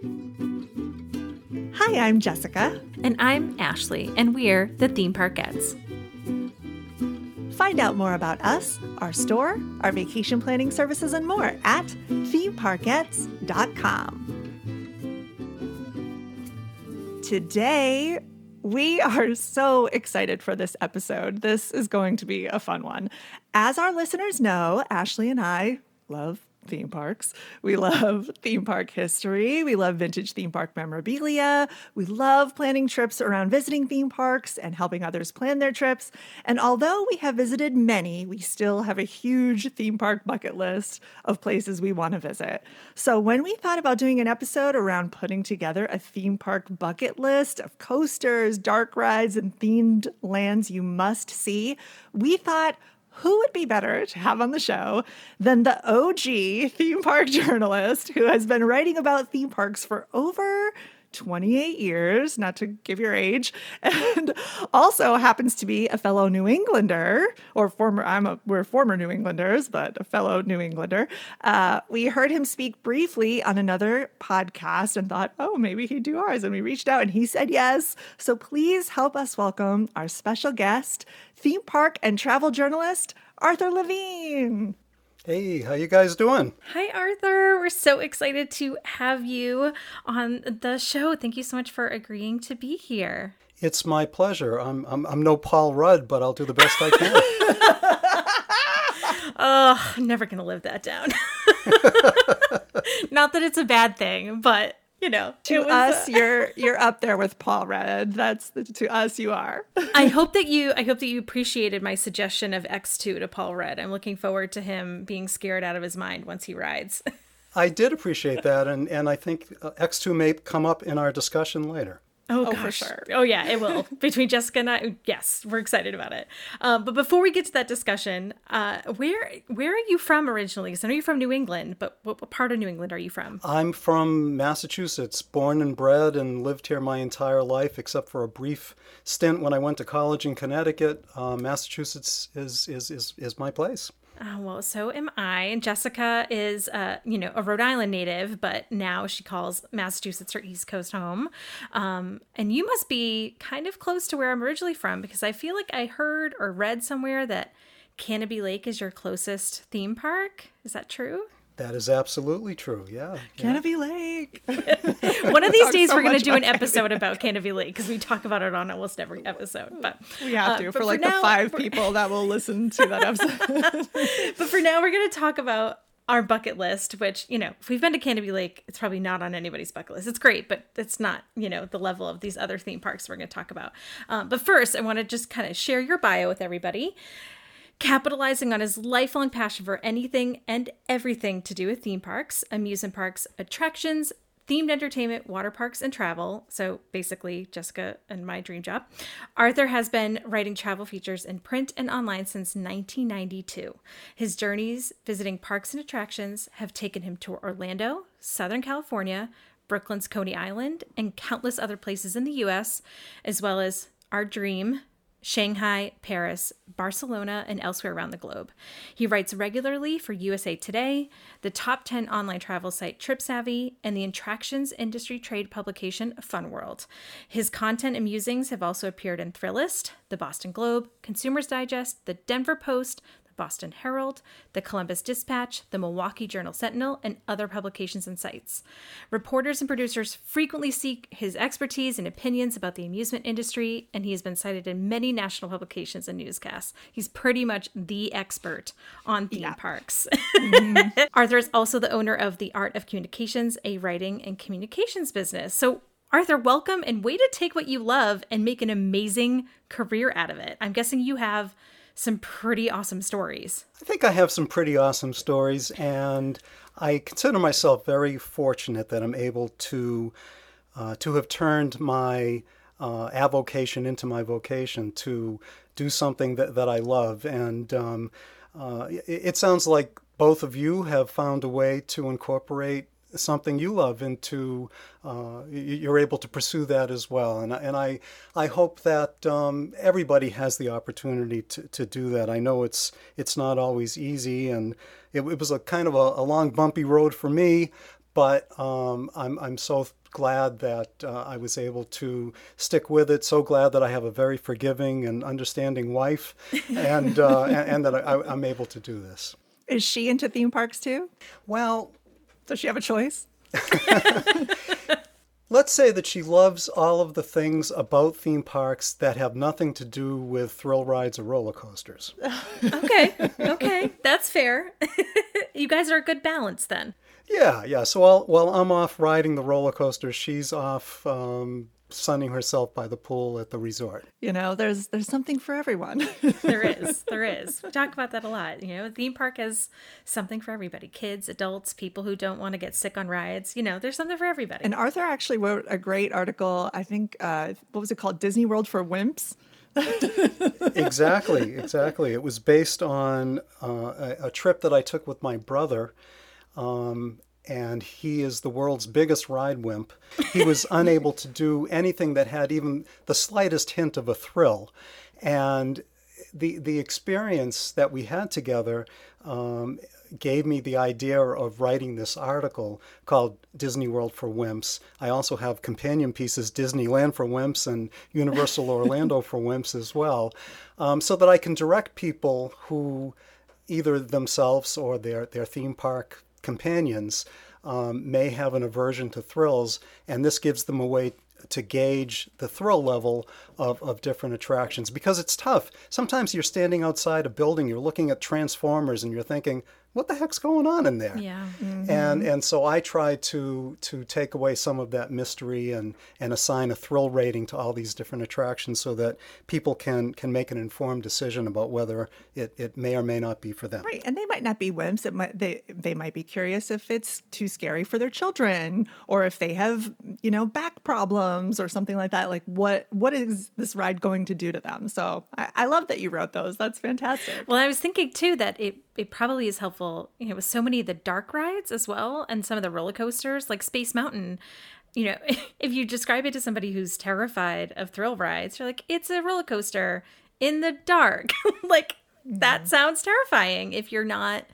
Hi, I'm Jessica. And I'm Ashley, and we're the Theme Parkettes. Find out more about us, our store, our vacation planning services, and more at themeparkettes.com. Today, we are so excited for this episode. This is going to be a fun one. As our listeners know, Ashley and I love theme parks. We love theme park history. We love vintage theme park memorabilia. We love planning trips around visiting theme parks and helping others plan their trips. And although we have visited many, we still have a huge theme park bucket list of places we want to visit. So when we thought about doing an episode around putting together a theme park bucket list of coasters, dark rides, and themed lands you must see, we thought, who would be better to have on the show than the OG theme park journalist who has been writing about theme parks for over 28 years, not to give your age, and also happens to be a fellow New Englander or former. I'm a we're former New Englanders, but a fellow New Englander. Uh, we heard him speak briefly on another podcast and thought, oh, maybe he'd do ours, and we reached out and he said yes. So please help us welcome our special guest, theme park and travel journalist Arthur Levine. Hey, how you guys doing? Hi, Arthur. We're so excited to have you on the show. Thank you so much for agreeing to be here. It's my pleasure. I'm I'm, I'm no Paul Rudd, but I'll do the best I can. oh, never gonna live that down. Not that it's a bad thing, but you know, to us, you're you're up there with Paul Rudd. That's the, to us, you are. I hope that you I hope that you appreciated my suggestion of X two to Paul Rudd. I'm looking forward to him being scared out of his mind once he rides. I did appreciate that, and and I think uh, X two may come up in our discussion later. Oh, oh for sure. Oh, yeah, it will. Between Jessica and I, yes, we're excited about it. Um, but before we get to that discussion, uh, where where are you from originally? Because I know you're from New England, but what, what, part of New England are you from? I'm from Massachusetts, born and bred, and lived here my entire life, except for a brief stint when I went to college in Connecticut. Uh, Massachusetts is, is is is my place. Uh, well, so am I. Jessica is, uh, you know, a Rhode Island native, but now she calls Massachusetts her East Coast home. Um, and you must be kind of close to where I'm originally from because I feel like I heard or read somewhere that Canobie Lake is your closest theme park. Is that true? That is absolutely true. Yeah. Canobie yeah. Lake. One of these days, so we're going to do an episode about Canobie Lake because we talk about it on almost every episode. But we have uh, to for like for now, the five for... people that will listen to that episode. but for now, we're going to talk about our bucket list, which, you know, if we've been to Canobie Lake, it's probably not on anybody's bucket list. It's great, but it's not, you know, the level of these other theme parks we're going to talk about. Um, but first, I want to just kind of share your bio with everybody capitalizing on his lifelong passion for anything and everything to do with theme parks, amusement parks, attractions, themed entertainment, water parks, and travel. So basically, Jessica and my dream job. Arthur has been writing travel features in print and online since 1992. His journeys visiting parks and attractions have taken him to Orlando, Southern California, Brooklyn's Coney Island, and countless other places in the US, as well as our dream, Shanghai, Paris, Barcelona, and elsewhere around the globe. He writes regularly for USA Today, the top 10 online travel site TripSavvy, and the attractions industry trade publication Fun World. His content and musings have also appeared in Thrillist, the Boston Globe, Consumers Digest, the Denver Post, Boston Herald, the Columbus Dispatch, the Milwaukee Journal Sentinel, and other publications and sites. Reporters and producers frequently seek his expertise and opinions about the amusement industry, and he has been cited in many national publications and newscasts. He's pretty much the expert on theme yeah. parks. Mm-hmm. Arthur is also the owner of The Art of Communications, a writing and communications business. So, Arthur, welcome and way to take what you love and make an amazing career out of it. I'm guessing you have some pretty awesome stories. I think I have some pretty awesome stories, and I consider myself very fortunate that I'm able to uh, to have turned my uh, avocation into my vocation to do something that, that I love. And um, uh, it, it sounds like both of you have found a way to incorporate something you love into uh, you're able to pursue that as well and, and I I hope that um, everybody has the opportunity to, to do that I know it's it's not always easy and it, it was a kind of a, a long bumpy road for me but um, I'm, I'm so glad that uh, I was able to stick with it. So glad that I have a very forgiving and understanding wife, and uh, and, and, that I, I'm able to do this. Is she into theme parks too? Well, does she have a choice? Let's say that she loves all of the things about theme parks that have nothing to do with thrill rides or roller coasters. okay, okay, that's fair. you guys are a good balance then. Yeah, yeah. So while while I'm off riding the roller coaster, she's off um, sunning herself by the pool at the resort. You know, there's there's something for everyone. there is, there is. We talk about that a lot. You know, a theme park is something for everybody: kids, adults, people who don't want to get sick on rides. You know, there's something for everybody. And Arthur actually wrote a great article. I think uh, what was it called? Disney World for Wimps. exactly, exactly. It was based on uh, a, a, trip that I took with my brother. Um, and he is the world's biggest ride wimp. He was unable to do anything that had even the slightest hint of a thrill. And the, the experience that we had together um, gave me the idea of writing this article called Disney World for Wimps. I also have companion pieces, Disneyland for Wimps and Universal Orlando for Wimps as well, um, so that I can direct people who either themselves or their, their theme park companions um, may have an aversion to thrills, and this gives them a way to gauge the thrill level of, of different attractions because it's tough. Sometimes you're standing outside a building, you're looking at transformers, and you're thinking, what the heck's going on in there? Yeah. Mm-hmm. And and so I try to to take away some of that mystery and and assign a thrill rating to all these different attractions so that people can can make an informed decision about whether it, it may or may not be for them. Right. And they might not be wimps. It might they they might be curious if it's too scary for their children or if they have, you know, back problems or something like that. Like what what is this ride going to do to them? So I, I love that you wrote those. That's fantastic. Well, I was thinking too that it it probably is helpful, you know, with so many of the dark rides as well and some of the roller coasters, like Space Mountain. You know, if you describe it to somebody who's terrified of thrill rides, you're like, it's a roller coaster in the dark. like, that sounds terrifying if you're not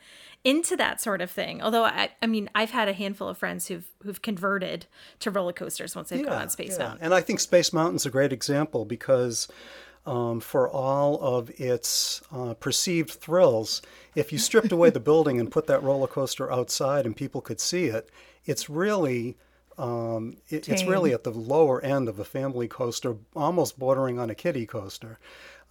into that sort of thing. Although I, I mean, I've had a handful of friends who've who've converted to roller coasters once they've yeah, gone on Space yeah. Mountain. And I think Space Mountain's a great example because um, for all of its uh, perceived thrills. If you stripped away the building and put that roller coaster outside and people could see it, it's really um, it, it's really at the lower end of a family coaster, almost bordering on a kiddie coaster.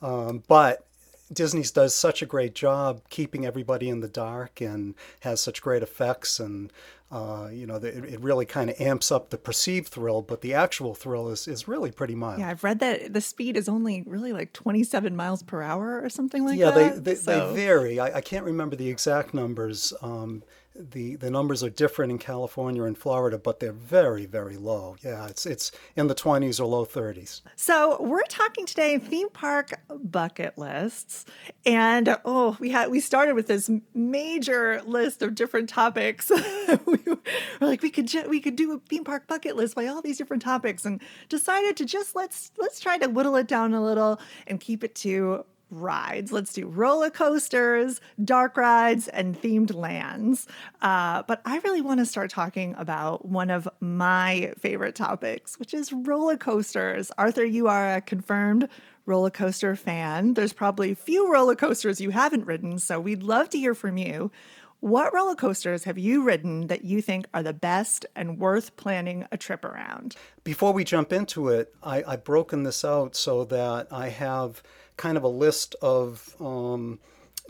Um, but Disney's does such a great job keeping everybody in the dark and has such great effects and uh, you know, it, it really kind of amps up the perceived thrill, but the actual thrill is, is really pretty mild. Yeah, I've read that the speed is only really like 27 miles per hour or something like yeah, that. Yeah, they, they, so. they, vary. I, I, can't remember the exact numbers. Um, the the numbers are different in California and Florida, but they're very very low. Yeah, it's it's in the 20s or low 30s. So we're talking today theme park bucket lists, and oh, we had we started with this major list of different topics. we were like we could ju- we could do a theme park bucket list by all these different topics, and decided to just let's let's try to whittle it down a little and keep it to rides. Let's do roller coasters, dark rides, and themed lands. Uh, but I really want to start talking about one of my favorite topics, which is roller coasters. Arthur, you are a confirmed roller coaster fan. There's probably few roller coasters you haven't ridden, so we'd love to hear from you. What roller coasters have you ridden that you think are the best and worth planning a trip around? Before we jump into it, I, I've broken this out so that I have kind of a list of um,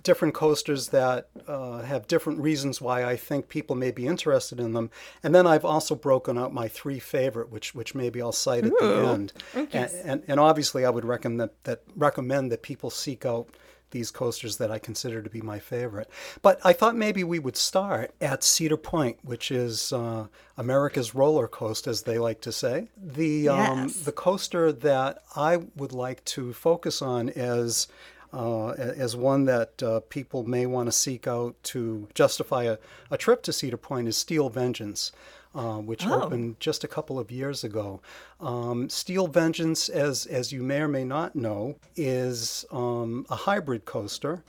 different coasters that uh, have different reasons why I think people may be interested in them. And then I've also broken out my three favorite, which which maybe I'll cite at Ooh, the end. Okay. And, and, and obviously, I would recommend that, that recommend that people seek out these coasters that I consider to be my favorite. But I thought maybe we would start at Cedar Point, which is uh, America's roller coaster, as they like to say. The um, yes. the coaster that I would like to focus on is. uh, as one that uh, people may want to seek out to justify a, a trip to Cedar Point is Steel Vengeance uh, which oh. opened just a couple of years ago. Um, Steel Vengeance, as, as you may or may not know, is um, a hybrid coaster.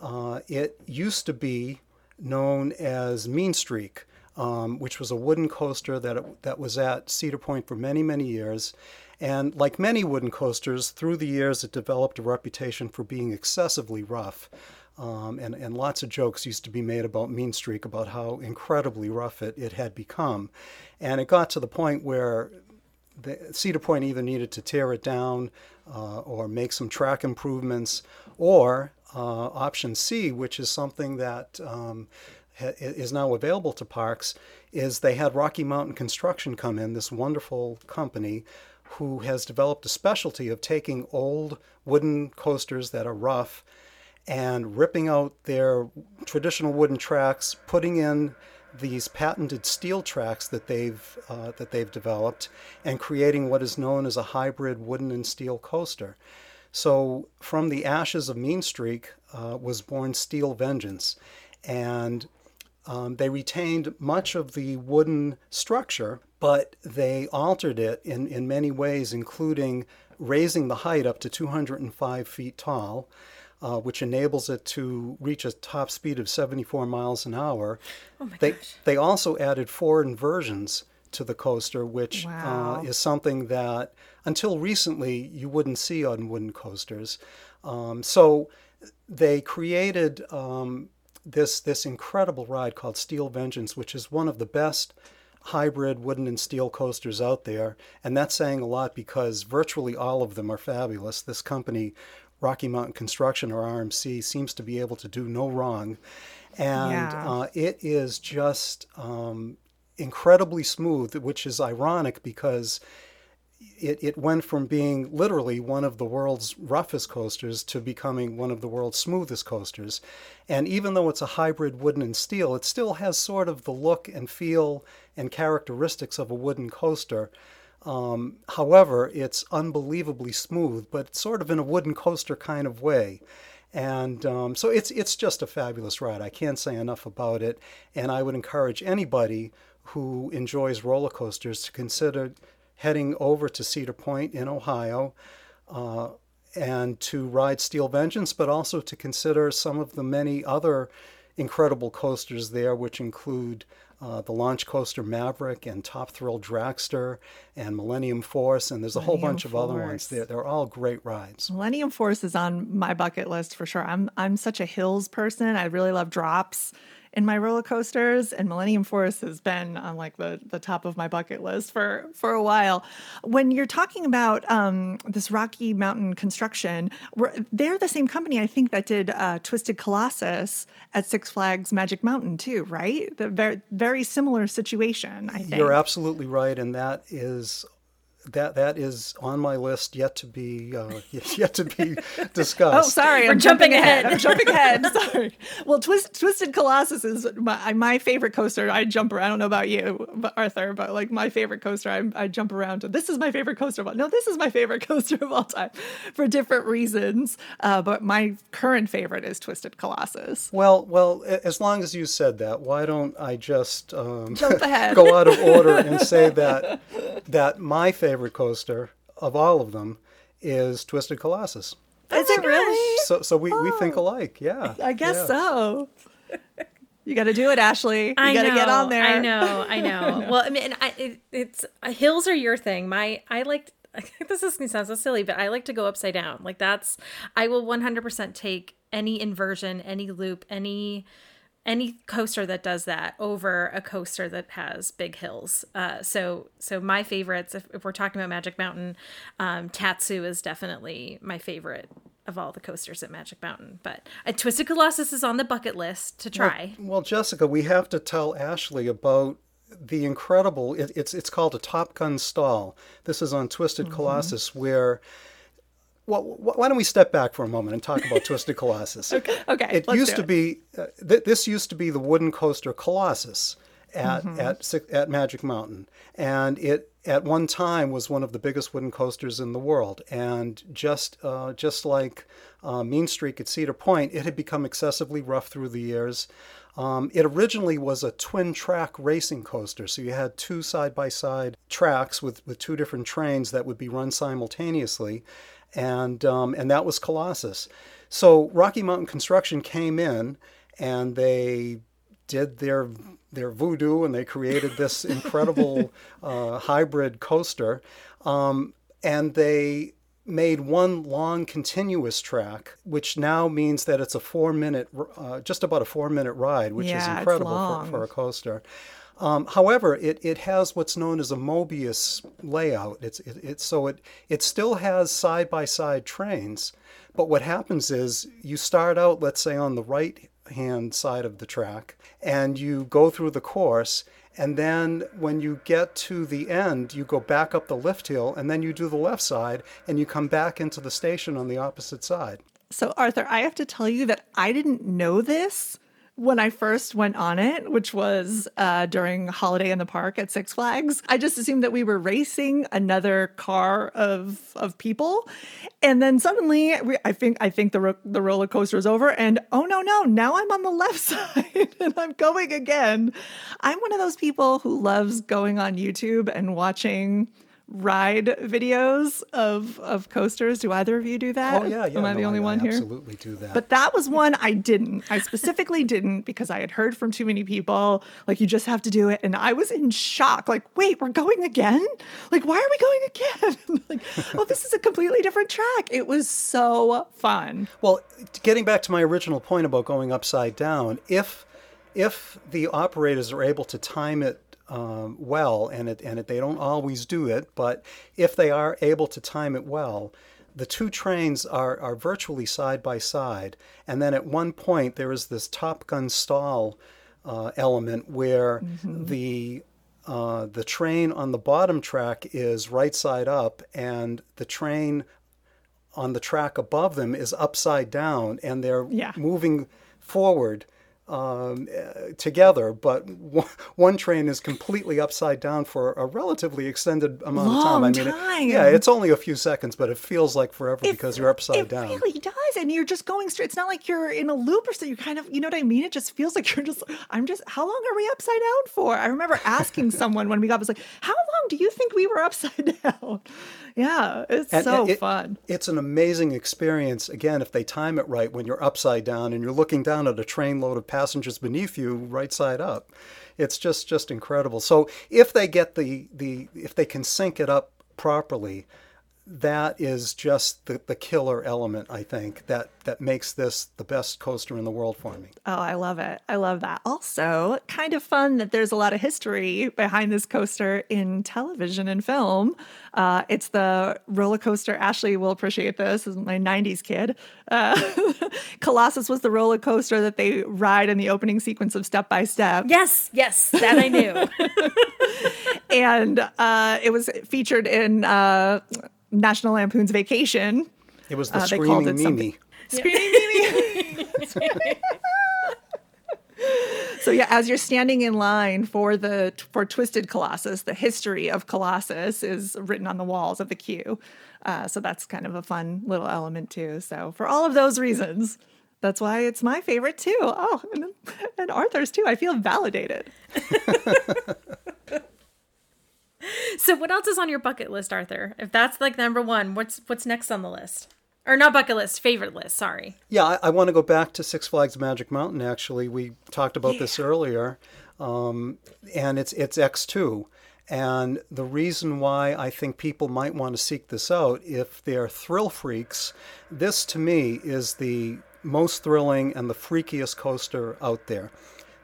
Uh, it used to be known as Mean Streak. um, which was a wooden coaster that, it, that was at Cedar Point for many, many years. And like many wooden coasters, through the years it developed a reputation for being excessively rough. Um, and, and lots of jokes used to be made about Mean Streak, about how incredibly rough it, it had become. And it got to the point where the, Cedar Point either needed to tear it down uh, or make some track improvements, or uh, option C, which is something that um, ha- is now available to parks, is they had Rocky Mountain Construction come in, this wonderful company who has developed a specialty of taking old wooden coasters that are rough and ripping out their traditional wooden tracks, putting in these patented steel tracks that they've uh, that they've developed, and creating what is known as a hybrid wooden and steel coaster. So from the ashes of Mean Streak uh, was born Steel Vengeance, and um, they retained much of the wooden structure, but they altered it in, in many ways, including raising the height up to 205 feet tall uh, which enables it to reach a top speed of 74 miles an hour. Oh they, gosh. they also added four inversions to the coaster, which Wow. uh, is something that until recently you wouldn't see on wooden coasters. Um, so they created um, this this incredible ride called Steel Vengeance, which is one of the best hybrid wooden and steel coasters out there, and that's saying a lot because virtually all of them are fabulous. This company, Rocky Mountain Construction or RMC, seems to be able to do no wrong, and Yeah. uh, it is just um, incredibly smooth, which is ironic because it, it went from being literally one of the world's roughest coasters to becoming one of the world's smoothest coasters. And even though it's a hybrid wooden and steel, it still has sort of the look and feel and characteristics of a wooden coaster. Um, however, it's unbelievably smooth, but sort of in a wooden coaster kind of way. And um, so it's it's just a fabulous ride. I can't say enough about it, and I would encourage anybody who enjoys roller coasters to consider heading over to Cedar Point in Ohio uh, and to ride Steel Vengeance, but also to consider some of the many other incredible coasters there, which include uh, the Launch Coaster Maverick and Top Thrill Dragster and Millennium Force, and there's a whole Millennium bunch of other ones. Force. They're, they're all great rides. Millennium Force is on my bucket list for sure. I'm I'm such a hills person. I really love drops in my roller coasters, and Millennium Force has been on like the the top of my bucket list for for a while. When you're talking about um, this Rocky Mountain construction, they're the same company I think that did uh, Twisted Colossus at Six Flags Magic Mountain too, right? The very very similar situation. I think. You're absolutely right, and that is that that is on my list yet to be uh, yet to be discussed. Oh, sorry. We're I'm jumping jumping ahead. ahead. I'm jumping ahead. Sorry. Well, Twist, Twisted Colossus is my, my favorite coaster. I jump around. I don't know about you, but Arthur, but like my favorite coaster, I, I jump around to. This is my favorite coaster of all. No, this is my favorite coaster of all time for different reasons. Uh, but my current favorite is Twisted Colossus. Well, well, as long as you said that, why don't I just um, Jump ahead. go out of order and say that that my favorite coaster of all of them is Twisted Colossus. is it really? So, so we, we think alike. Yeah, I guess yeah. so. You got to do it, Ashley. You I got to know, get on there. I know, I know. Well, I mean, I, it, it's uh, hills are your thing. My, I like. This is gonna sound so silly, but I like to go upside down. Like that's, I will 100% take any inversion, any loop, any any coaster that does that over a coaster that has big hills. Uh, so so my favorites, if, if we're talking about Magic Mountain, um, Tatsu is definitely my favorite of all the coasters at Magic Mountain. But uh, Twisted Colossus is on the bucket list to try. Well, Jessica, we have to tell Ashley about the incredible. It, it's it's called a Top Gun stall. This is on Twisted Mm-hmm. Colossus, where. Well, why don't we step back for a moment and talk about Twisted Colossus? Okay, It let's used do to it. be. Uh, th- this used to be the wooden coaster Colossus at Mm-hmm. at at Magic Mountain, and it at one time was one of the biggest wooden coasters in the world. And just uh, just like uh, Mean Streak at Cedar Point, it had become excessively rough through the years. Um, it originally was a twin track racing coaster, so you had two side by side tracks with, with two different trains that would be run simultaneously, and um, and that was Colossus. So Rocky Mountain Construction came in and they did their their voodoo and they created this incredible uh, hybrid coaster. Um, and they made one long continuous track, which now means that it's a four minute, uh, just about a four minute ride, which Yeah, is incredible for, for a coaster. Um, however, it, it has what's known as a Mobius layout. It's it, it's so it it still has side by side trains, but what happens is you start out, let's say, on the right hand side of the track, and you go through the course, and then when you get to the end, you go back up the lift hill, and then you do the left side, and you come back into the station on the opposite side. So, Arthur, I have to tell you that I didn't know this when I first went on it, which was uh, during Holiday in the Park at Six Flags. I just assumed that we were racing another car of of people, and then suddenly we, I think I think the ro- the roller coaster is over, and oh no no, now I'm on the left side and I'm going again. I'm one of those people who loves going on YouTube and watching ride videos of of coasters. Do either of you do that? Oh yeah, yeah. Am I no, the only one here? Absolutely do that. But that was one I didn't. I specifically didn't because I had heard from too many people, like, you just have to do it. And I was in shock. Like, wait, we're going again? Like, why are we going again? like, oh, this is a completely different track. It was so fun. Well, getting back to my original point about going upside down, if if the operators are able to time it um, well, and it and it, they don't always do it, but if they are able to time it well, the two trains are are virtually side by side, and then at one point there is this Top Gun stall uh, element where the uh, the train on the bottom track is right side up, and the train on the track above them is upside down and they're Yeah. moving forward um, uh, together, but one, one train is completely upside down for a relatively extended amount of time. I Long mean, it- yeah, it's only a few seconds, but it feels like forever It- because you're upside it down. It really does. And you're just going straight. It's not like you're in a loop or so. You kind of, you know what I mean? It just feels like you're just, I'm just, how long are we upside down for? I remember asking someone when we got, I was like, how long do you think we were upside down? Yeah, it's And- so and fun. It's an amazing experience, again, if they time it right when you're upside down and you're looking down at a train load of passengers beneath you, right side up. It's just just incredible. So if they get the, the if they can sync it up properly, that is just the, the killer element, I think, that, that makes this the best coaster in the world for me. Oh, I love it. I love that. Also, kind of fun that there's a lot of history behind this coaster in television and film. Uh, it's the roller coaster. Ashley will appreciate this. This is my 90s kid. Uh, Colossus was the roller coaster that they ride in the opening sequence of Step by Step. Yes, yes, that I knew. And uh, it was featured in uh, National Lampoon's Vacation. It was the Uh, they called Screaming it something- Mimi. Screaming Mimi. So yeah, as you're standing in line for the for Twisted Colossus, the history of Colossus is written on the walls of the queue. Uh, so that's kind of a fun little element too. So for all of those reasons, that's why it's my favorite too. Oh, and, and Arthur's too. I feel validated. so what else is on your bucket list, Arthur? If that's like number one, what's what's next on the list? Or not bucket list, favorite list, sorry. Yeah, I, I want to go back to Six Flags Magic Mountain. Actually, we talked about this earlier, um, and it's it's X two, and the reason why I think people might want to seek this out, if they're thrill freaks, this to me is the most thrilling and the freakiest coaster out there.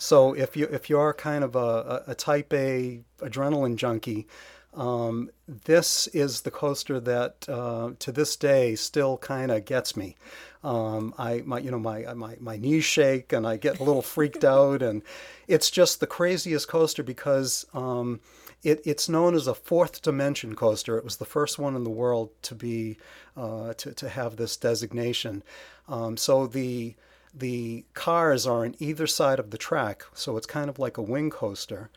So if you if you're kind of a, a, a type A adrenaline junkie, um, this is the coaster that uh, to this day still kind of gets me. Um, I my you know my my my knees shake and I get a little freaked out and it's just the craziest coaster because um, it, it's known as a fourth dimension coaster. It was the first one in the world to be uh, to to have this designation. Um, so the the cars are on either side of the track, so it's kind of like a wing coaster,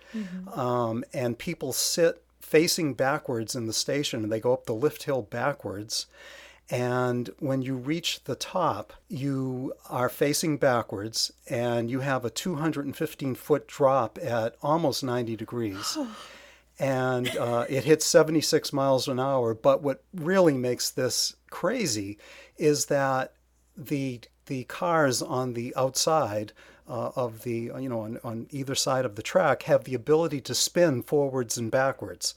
um, and people sit facing backwards in the station and they go up the lift hill backwards. And when you reach the top, you are facing backwards and you have a 215 foot drop at almost 90 degrees. and uh, it hits 76 miles an hour. But what really makes this crazy is that the the cars on the outside uh, of the you know on, on either side of the track have the ability to spin forwards and backwards.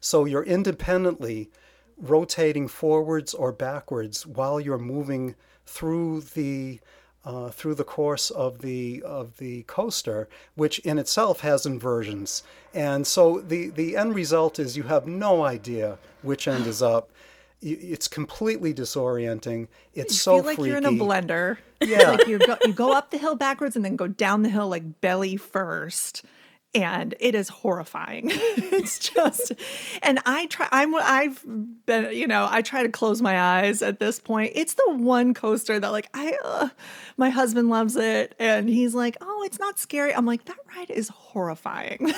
So you're independently rotating forwards or backwards while you're moving through the uh, through the course of the of the coaster, which in itself has inversions. And so the the end result is you have no idea which end is up. It's completely disorienting. It's you so feel like freaky. you're in a blender. Yeah. like you go you go up the hill backwards and then go down the hill like belly first. And it is horrifying. it's just, and I try. I'm. I've been. You know, I try to close my eyes at this point. It's the one coaster that, like, I. Uh, my husband loves it, and he's like, "Oh, it's not scary." I'm like, "That ride is horrifying,"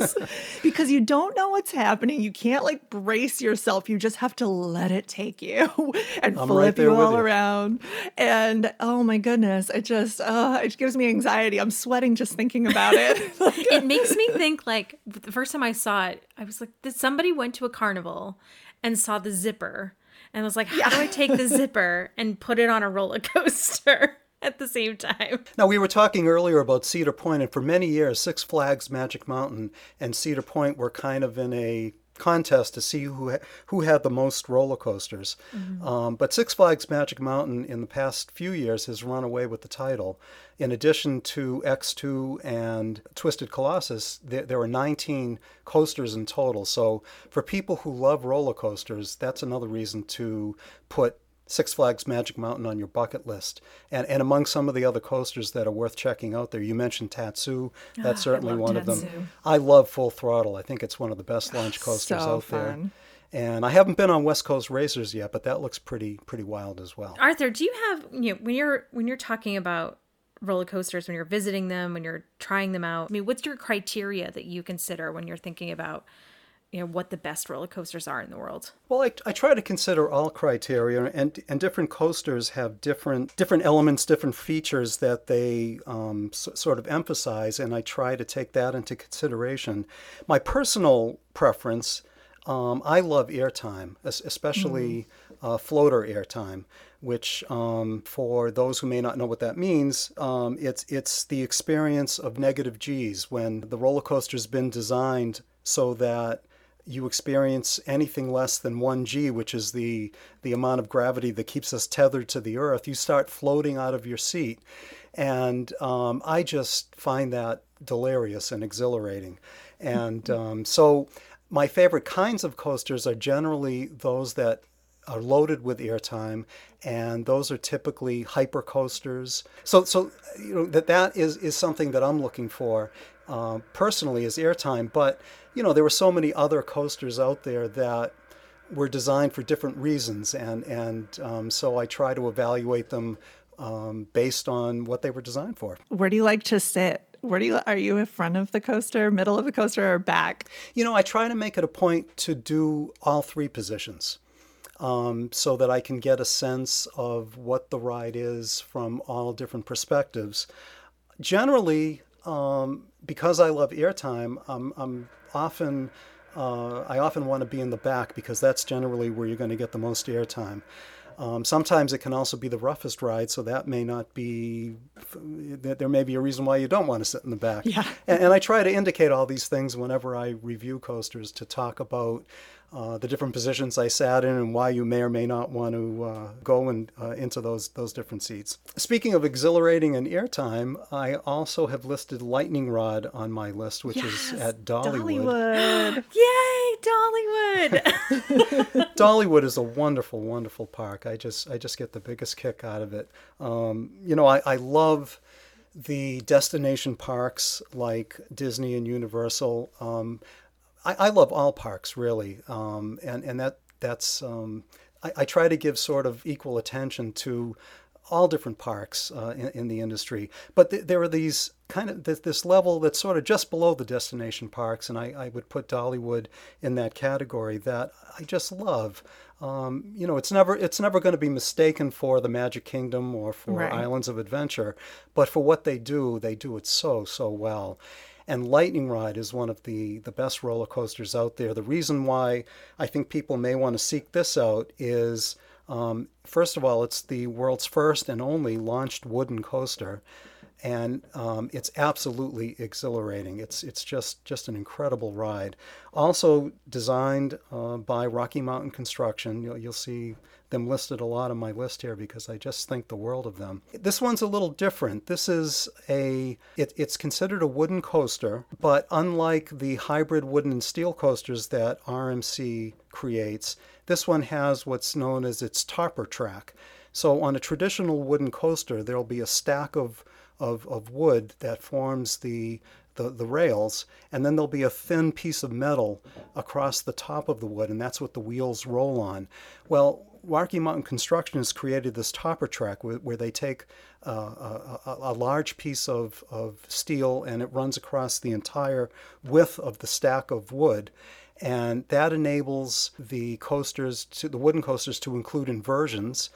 because you don't know what's happening. You can't like brace yourself. You just have to let it take you and I'm flip right you with all you. around. And oh my goodness, it just uh, it gives me anxiety. I'm sweating just thinking about it. Like, it makes me think like the first time I saw it, I was like, did somebody went to a carnival and saw the zipper and was like, how do I take the zipper and put it on a roller coaster at the same time? Now, we were talking earlier about Cedar Point, and for many years, Six Flags Magic Mountain and Cedar Point were kind of in a contest to see who who had the most roller coasters. Um, but Six Flags Magic Mountain in the past few years has run away with the title. In addition to X2 and Twisted Colossus, there, there are 19 coasters in total. So for people who love roller coasters, that's another reason to put Six Flags Magic Mountain on your bucket list. And, and among some of the other coasters that are worth checking out there, you mentioned Tatsu. Ah, That's certainly one of them. I love Full Throttle. I think it's one of the best launch coasters so out there. fun. And I haven't been on West Coast Racers yet, but that looks pretty pretty wild as well. Arthur, do you have you know when you're when you're talking about roller coasters when you're visiting them when you're trying them out? I mean, what's your criteria that you consider when you're thinking about you know what the best roller coasters are in the world? Well, I, I try to consider all criteria, and and different coasters have different different elements, different features that they um, s- sort of emphasize, and I try to take that into consideration. My personal preference, um, I love airtime, es- especially uh, floater airtime. Which, um, for those who may not know what that means, um, it's it's the experience of negative G's when the roller coaster's been designed so that you experience anything less than 1g, which is the, the amount of gravity that keeps us tethered to the earth, you start floating out of your seat. And um, I just find that delirious and exhilarating. And um, so my favorite kinds of coasters are generally those that are loaded with airtime, and those are typically hyper coasters. So, so you know that that is is something that I'm looking for uh, personally is airtime. But you know there were so many other coasters out there that were designed for different reasons, and and um, so I try to evaluate them um, based on what they were designed for. Where do you like to sit? Where do you are you in front of the coaster, middle of the coaster, or back? You know, I try to make it a point to do all three positions. Um, so that I can get a sense of what the ride is from all different perspectives. Generally, um, because I love airtime, I'm, I'm often uh, I often want to be in the back because that's generally where you're going to get the most airtime. Um, sometimes it can also be the roughest ride, so that may not be. There may be a reason why you don't want to sit in the back. Yeah. And, and I try to indicate all these things whenever I review coasters to talk about uh, the different positions I sat in and why you may or may not want to uh, go and, uh, into those those different seats. Speaking of exhilarating and airtime, I also have listed Lightning Rod on my list, which is at Dollywood. Dollywood. Yay, Dollywood! Dollywood is a wonderful, wonderful park. I just I just get the biggest kick out of it. Um, you know, I, I love the destination parks like Disney and Universal. Um, I, I love all parks really, um, and and that that's um, I, I try to give sort of equal attention to all different parks uh, in, in the industry. But th- there are these kind of th- this level that's sort of just below the destination parks, and I, I would put Dollywood in that category that I just love. Um, you know, it's never it's never going to be mistaken for the Magic Kingdom or for Right. Islands of Adventure, but for what they do, they do it so so well. And Lightning Rod is one of the, the best roller coasters out there. The reason why I think people may want to seek this out is, um, first of all, it's the world's first and only launched wooden coaster. And um, it's absolutely exhilarating. It's it's just just an incredible ride. Also designed uh, by Rocky Mountain Construction. You'll, you'll see them listed a lot on my list here because I just think the world of them. This one's a little different. This is a it, it's considered a wooden coaster, but unlike the hybrid wooden and steel coasters that RMC creates, this one has what's known as its topper track. So on a traditional wooden coaster, there'll be a stack of of, of wood that forms the the, the rails, and then there'll be a thin piece of metal across the top of the wood, and that's what the wheels roll on. Well, Rocky Mountain Construction has created this topper track where, where they take uh, a, a, a, large piece of, of steel and it runs across the entire width of the stack of wood. And that enables the coasters, to, the wooden coasters, to include inversions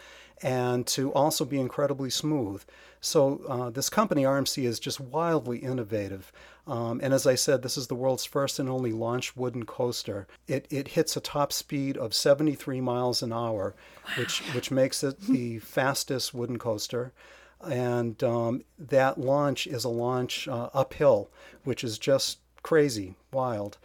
and to also be incredibly smooth. So uh, this company, RMC, is just wildly innovative. Um, and as I said, this is the world's first and only launch wooden coaster. It, it hits a top speed of 73 miles an hour, wow. which, which makes it the fastest wooden coaster. And um, that launch is a launch uh, uphill, which is just crazy, wild.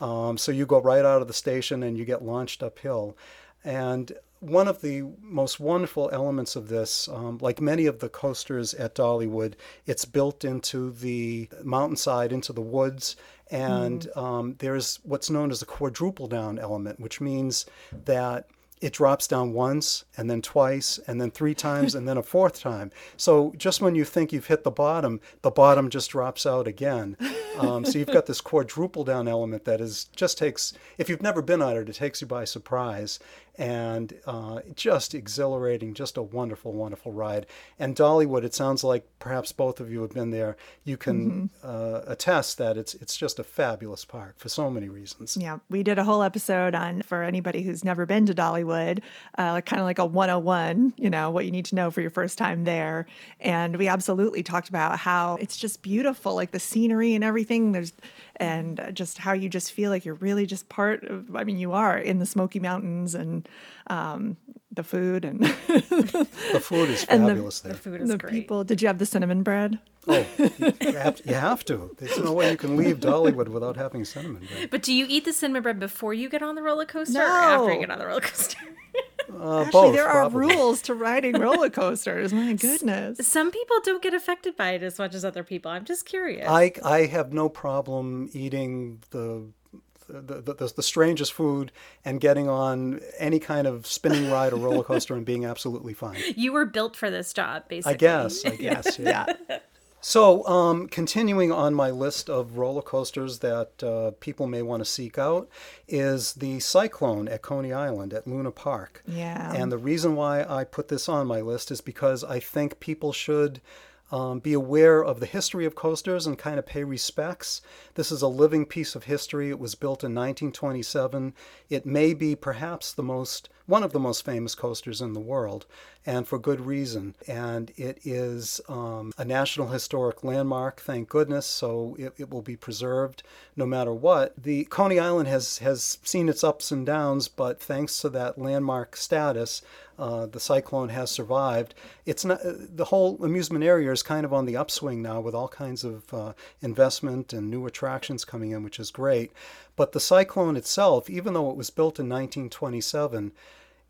Um, so you go right out of the station and you get launched uphill. And one of the most wonderful elements of this, um, like many of the coasters at Dollywood, it's built into the mountainside, into the woods, and mm. um, there's what's known as a quadruple down element, which means that it drops down once and then twice and then three times and then a fourth time. So just when you think you've hit the bottom, the bottom just drops out again. Um, so you've got this quadruple down element that is just takes if you've never been on it, it takes you by surprise and uh, just exhilarating, just a wonderful, wonderful ride. And Dollywood, it sounds like perhaps both of you have been there. You can mm-hmm. uh, attest that it's it's just a fabulous park for so many reasons. Yeah, we did a whole episode on for anybody who's never been to Dollywood, uh, kind of like a 101, you know, what you need to know for your first time there. And we absolutely talked about how it's just beautiful, like the scenery and everything. There's and just how you just feel like you're really just part of i mean you are in the smoky mountains and um, the food and the food is fabulous the, there the food is the great people did you have the cinnamon bread oh you have, to, you have to there's no way you can leave dollywood without having cinnamon bread but do you eat the cinnamon bread before you get on the roller coaster no. or after you get on the roller coaster uh, Actually, both, there probably. are rules to riding roller coasters. My goodness. Some people don't get affected by it as much as other people. I'm just curious. I, I have no problem eating the the, the, the, strangest food and getting on any kind of spinning ride or roller coaster and being absolutely fine. You were built for this job, basically. I guess. I guess. Yeah. yeah. So, um, continuing on my list of roller coasters that uh, people may want to seek out is the Cyclone at Coney Island at Luna Park. Yeah. And the reason why I put this on my list is because I think people should um, be aware of the history of coasters and kind of pay respects. This is a living piece of history. It was built in 1927. It may be perhaps the most one of the most famous coasters in the world, and for good reason. And it is um, a National Historic Landmark, thank goodness, so it, it will be preserved no matter what. The Coney Island has, has seen its ups and downs, but thanks to that landmark status, uh, the cyclone has survived. It's not the whole amusement area is kind of on the upswing now with all kinds of uh, investment and new attractions coming in, which is great. But the cyclone itself, even though it was built in 1927,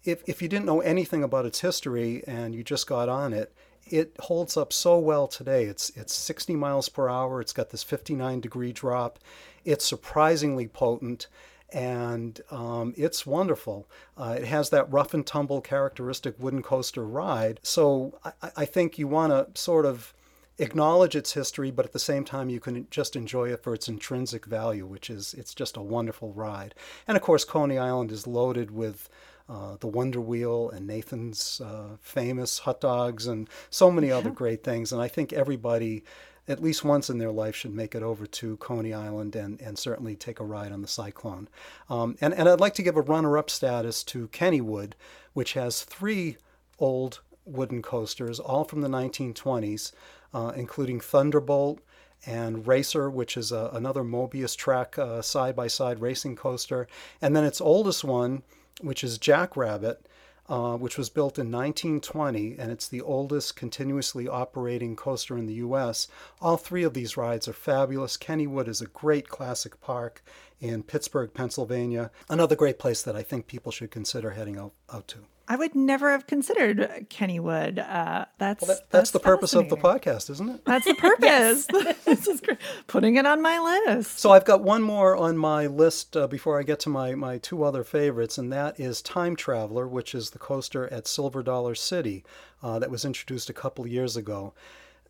if if you didn't know anything about its history and you just got on it, it holds up so well today. It's it's 60 miles per hour. It's got this 59 degree drop. It's surprisingly potent and um, it's wonderful. Uh, it has that rough and tumble characteristic wooden coaster ride. So I, I think you want to sort of acknowledge its history, but at the same time you can just enjoy it for its intrinsic value, which is it's just a wonderful ride. And of course, Coney Island is loaded with uh, the Wonder Wheel and Nathan's uh, famous hot dogs and so many other great things. And I think everybody at least once in their life should make it over to Coney Island and, and certainly take a ride on the Cyclone. Um, and, and I'd like to give a runner up status to Kennywood, which has three old wooden coasters, all from the 1920s, uh, including Thunderbolt and Racer, which is a, another Mobius track side by side racing coaster. And then its oldest one, which is Jackrabbit, uh, which was built in 1920, and it's the oldest continuously operating coaster in the U.S. All three of these rides are fabulous. Kennywood is a great classic park in Pittsburgh, Pennsylvania. Another great place that I think people should consider heading out, out to. I would never have considered Kennywood. Uh, that's, well, that, that's, the purpose of the podcast, isn't it? That's the purpose. this is great. Putting it on my list. So I've got one more on my list uh, before I get to my, my two other favorites, and that is Time Traveler, which is the coaster at Silver Dollar City uh, that was introduced a couple years ago.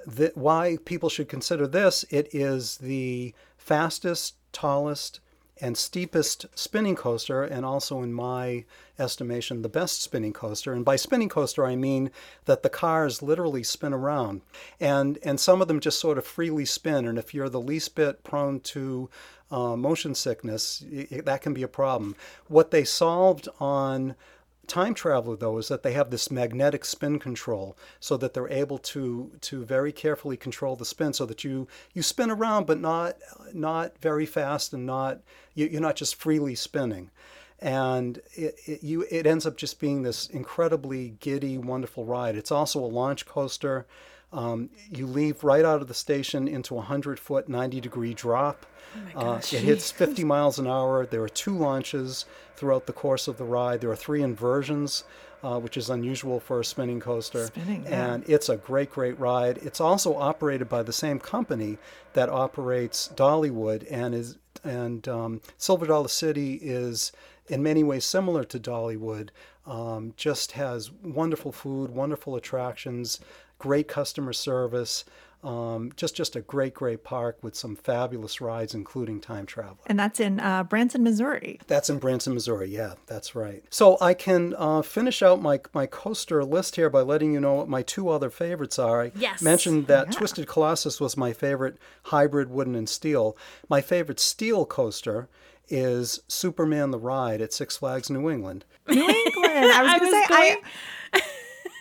The, why people should consider this, it is the fastest, tallest, and steepest spinning coaster, and also, in my estimation, the best spinning coaster. And by spinning coaster, I mean that the cars literally spin around, and and some of them just sort of freely spin. And if you're the least bit prone to uh, motion sickness, it, that can be a problem. What they solved on time traveler though is that they have this magnetic spin control so that they're able to to very carefully control the spin so that you you spin around but not not very fast and not you, are not just freely spinning. And it, it, you it ends up just being this incredibly giddy wonderful ride. It's also a launch coaster um, you leave right out of the station into a 100 foot 90 degree drop oh uh, it hits 50 miles an hour there are two launches throughout the course of the ride. There are three inversions, uh, which is unusual for a spinning coaster. Spinning, yeah. And it's a great, great ride. It's also operated by the same company that operates Dollywood and is and um, Silver Dollar City is in many ways similar to Dollywood. Um, just has wonderful food, wonderful attractions, great customer service. Um, just just a great, great park with some fabulous rides, including time travel. And that's in uh, Branson, Missouri. That's in Branson, Missouri. Yeah, that's right. So I can uh, finish out my my coaster list here by letting you know what my two other favorites are. I yes. mentioned that yeah. Twisted Colossus was my favorite hybrid wooden and steel. My favorite steel coaster is Superman the Ride at Six Flags New England. New England. I was going to say. I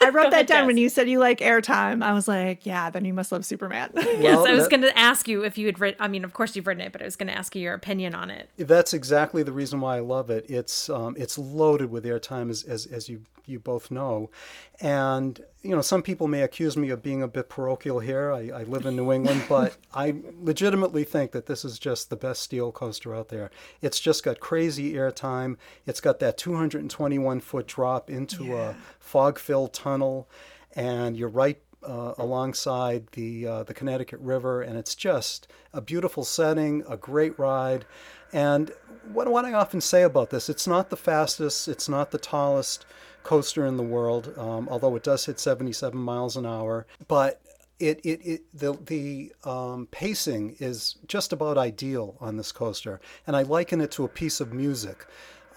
I wrote that down when you said you like airtime. I was like, yeah, then you must love Superman. Well, yes, I was that, going to ask you if you had read. I mean, of course you've written it, but I was going to ask you your opinion on it. That's exactly the reason why I love it. It's um, it's loaded with airtime, as, as as you you both know, and you know, some people may accuse me of being a bit parochial here. I, I live in New England, but I legitimately think that this is just the best steel coaster out there. It's just got crazy airtime. It's got that 221 foot drop into yeah. a fog filled tunnel, and you're right uh, alongside the uh, the Connecticut River, and it's just a beautiful setting, a great ride. And what, what I often say about this, it's not the fastest, it's not the tallest, coaster in the world, um, although it does hit 77 miles an hour. But it, it, it the, the um, pacing is just about ideal on this coaster. And I liken it to a piece of music.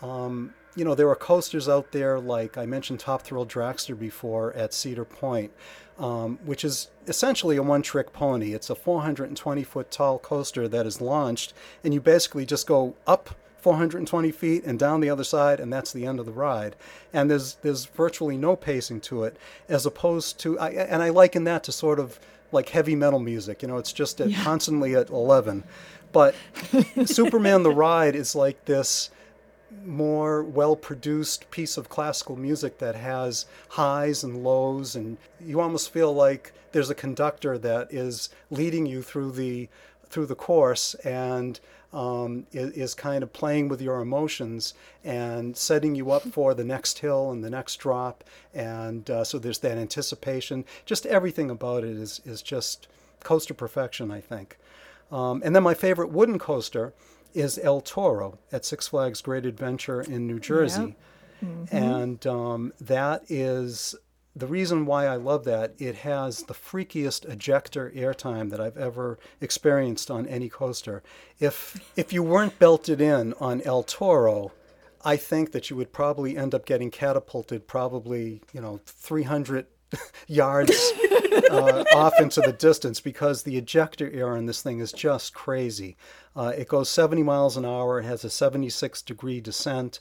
Um, you know, there are coasters out there like I mentioned Top Thrill Dragster before at Cedar Point, um, which is essentially a one trick pony. It's a 420 foot tall coaster that is launched, and you basically just go up 420 feet and down the other side, and that's the end of the ride. And there's there's virtually no pacing to it, as opposed to, I, and I liken that to sort of like heavy metal music. You know, it's just at, yeah. constantly at 11. But Superman the Ride is like this more well produced piece of classical music that has highs and lows, and you almost feel like there's a conductor that is leading you through the through the course and um, is, is, kind of playing with your emotions and setting you up for the next hill and the next drop. And uh, so there's that anticipation. Just everything about it is, is just coaster perfection, I think. Um, and then my favorite wooden coaster is El Toro at Six Flags Great Adventure in New Jersey. Yep. Mm-hmm. And um, that is the reason why I love that, it has the freakiest ejector airtime that I've ever experienced on any coaster. If if you weren't belted in on El Toro, I think that you would probably end up getting catapulted probably, you know, 300 yards uh, off into the distance because the ejector air on this thing is just crazy. Uh, it goes 70 miles an hour, it has a 76 degree descent.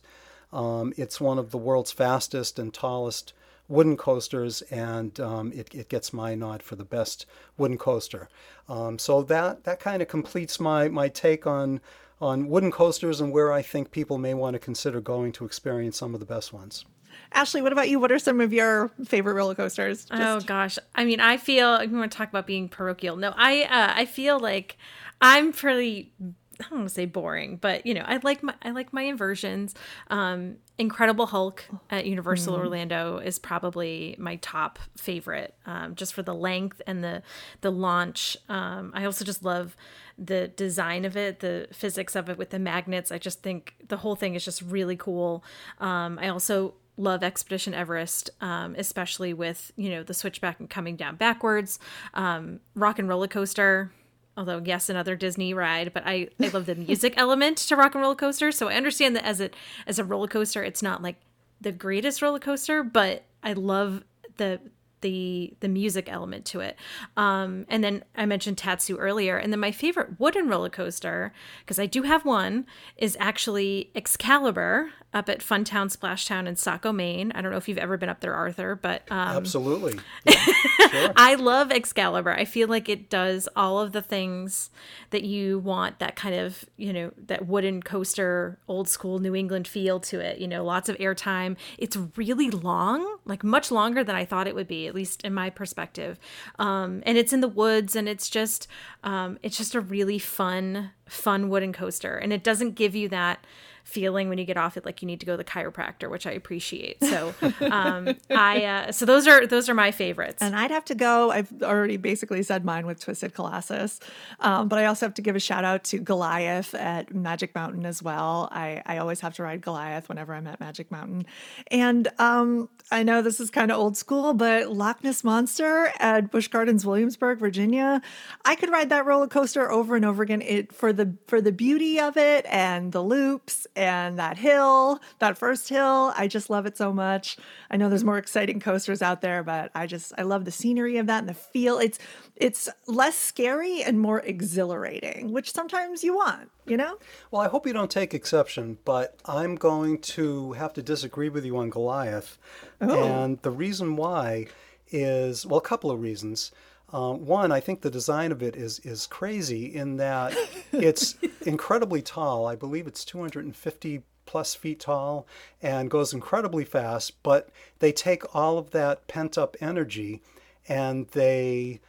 Um, it's one of the world's fastest and tallest wooden coasters, and um, it, it gets my nod for the best wooden coaster. Um, so that that kind of completes my my take on on wooden coasters and where I think people may want to consider going to experience some of the best ones. Ashley, what about you? What are some of your favorite roller coasters? Just... Oh gosh, I mean, I feel we want to talk about being parochial. No, I uh, I feel like I'm pretty I don't want to say boring, but you know, I like my I like my inversions. Um, Incredible Hulk at Universal mm. Orlando is probably my top favorite, um, just for the length and the the launch. Um, I also just love the design of it, the physics of it with the magnets. I just think the whole thing is just really cool. Um, I also love Expedition Everest, um, especially with you know the switchback and coming down backwards. Um, Rock and Roller Coaster although yes another disney ride but i i love the music element to rock and roller coaster so i understand that as a as a roller coaster it's not like the greatest roller coaster but i love the the the music element to it. Um and then i mentioned tatsu earlier and then my favorite wooden roller coaster because i do have one is actually excalibur up at Funtown Splashtown in Saco, Maine. I don't know if you've ever been up there, Arthur, but um, absolutely. Yeah, sure. I love Excalibur. I feel like it does all of the things that you want. That kind of you know that wooden coaster, old school New England feel to it. You know, lots of airtime. It's really long, like much longer than I thought it would be, at least in my perspective. Um, and it's in the woods, and it's just um, it's just a really fun, fun wooden coaster, and it doesn't give you that feeling when you get off it like you need to go to the chiropractor, which I appreciate. So um, I uh, so those are those are my favorites. And I'd have to go. I've already basically said mine with Twisted Colossus, um, but I also have to give a shout out to Goliath at Magic Mountain as well. I I always have to ride Goliath whenever I'm at Magic Mountain, and um, I know this is kind of old school, but Loch Ness Monster at Busch Gardens, Williamsburg, Virginia. I could ride that roller coaster over and over again. It for the for the beauty of it and the loops and that hill, that first hill. I just love it so much. I know there's more exciting coasters out there, but I just I love the scenery of that and the feel. It's it's less scary and more exhilarating, which sometimes you want, you know? Well, I hope you don't take exception, but I'm going to have to disagree with you on Goliath. Oh. And the reason why is well, a couple of reasons. Uh, one, I think the design of it is is crazy in that it's incredibly tall. I believe it's 250 plus feet tall and goes incredibly fast. But they take all of that pent up energy and they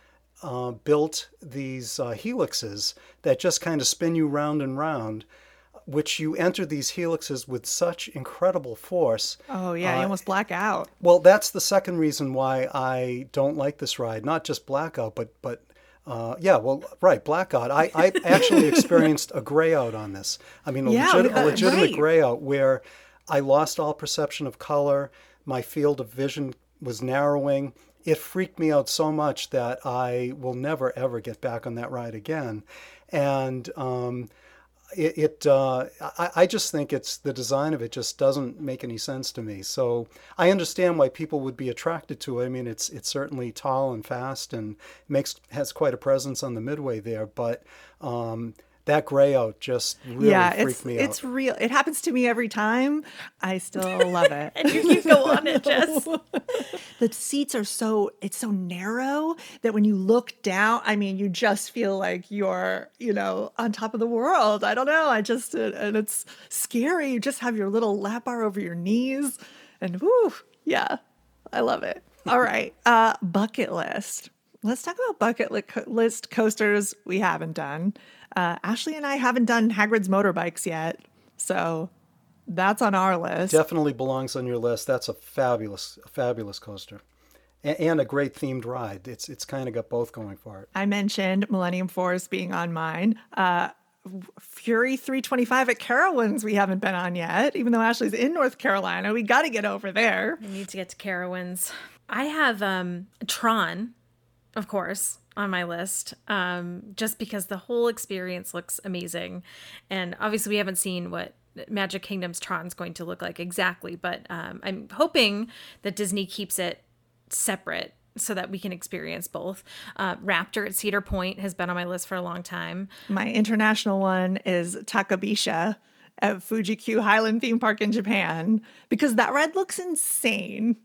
uh, built these uh, helixes that just kind of spin you round and round which you enter these helixes with such incredible force. Oh yeah, you uh, almost black out. Well, that's the second reason why I don't like this ride. Not just blackout, but but uh, yeah, well, right, blackout. I, I actually experienced a grayout on this. I mean, a, yeah, legit, a legitimate right. grayout where I lost all perception of color. My field of vision was narrowing. It freaked me out so much that I will never ever get back on that ride again. And um, it, it uh, I, I, just think it's the design of it just doesn't make any sense to me. So I understand why people would be attracted to it. I mean, it's it's certainly tall and fast and makes has quite a presence on the midway there, but um, that grayout just really yeah, freaked me out. It's real. It happens to me every time. I still love it. and you can go on it, Jess. the seats are so it's so narrow that when you look down, I mean, you just feel like you're, you know, on top of the world. I don't know. I just and it's scary. You just have your little lap bar over your knees, and whoo, yeah, I love it. All right, uh, bucket list. Let's talk about bucket list coasters we haven't done. Uh, Ashley and I haven't done Hagrid's motorbikes yet, so that's on our list. Definitely belongs on your list. That's a fabulous, fabulous coaster, and, a great themed ride. It's it's kind of got both going for it. I mentioned Millennium Force being on mine. Uh, Fury 325 at Carowinds we haven't been on yet, even though Ashley's in North Carolina. We got to get over there. We need to get to Carowinds. I have um, Tron, of course on my list um, just because the whole experience looks amazing. And obviously, we haven't seen what Magic Kingdom's Tron is going to look like exactly, but um, I'm hoping that Disney keeps it separate so that we can experience both. Uh, Raptor at Cedar Point has been on my list for a long time. My international one is Takabisha at Fuji Q Highland Theme Park in Japan because that ride looks insane.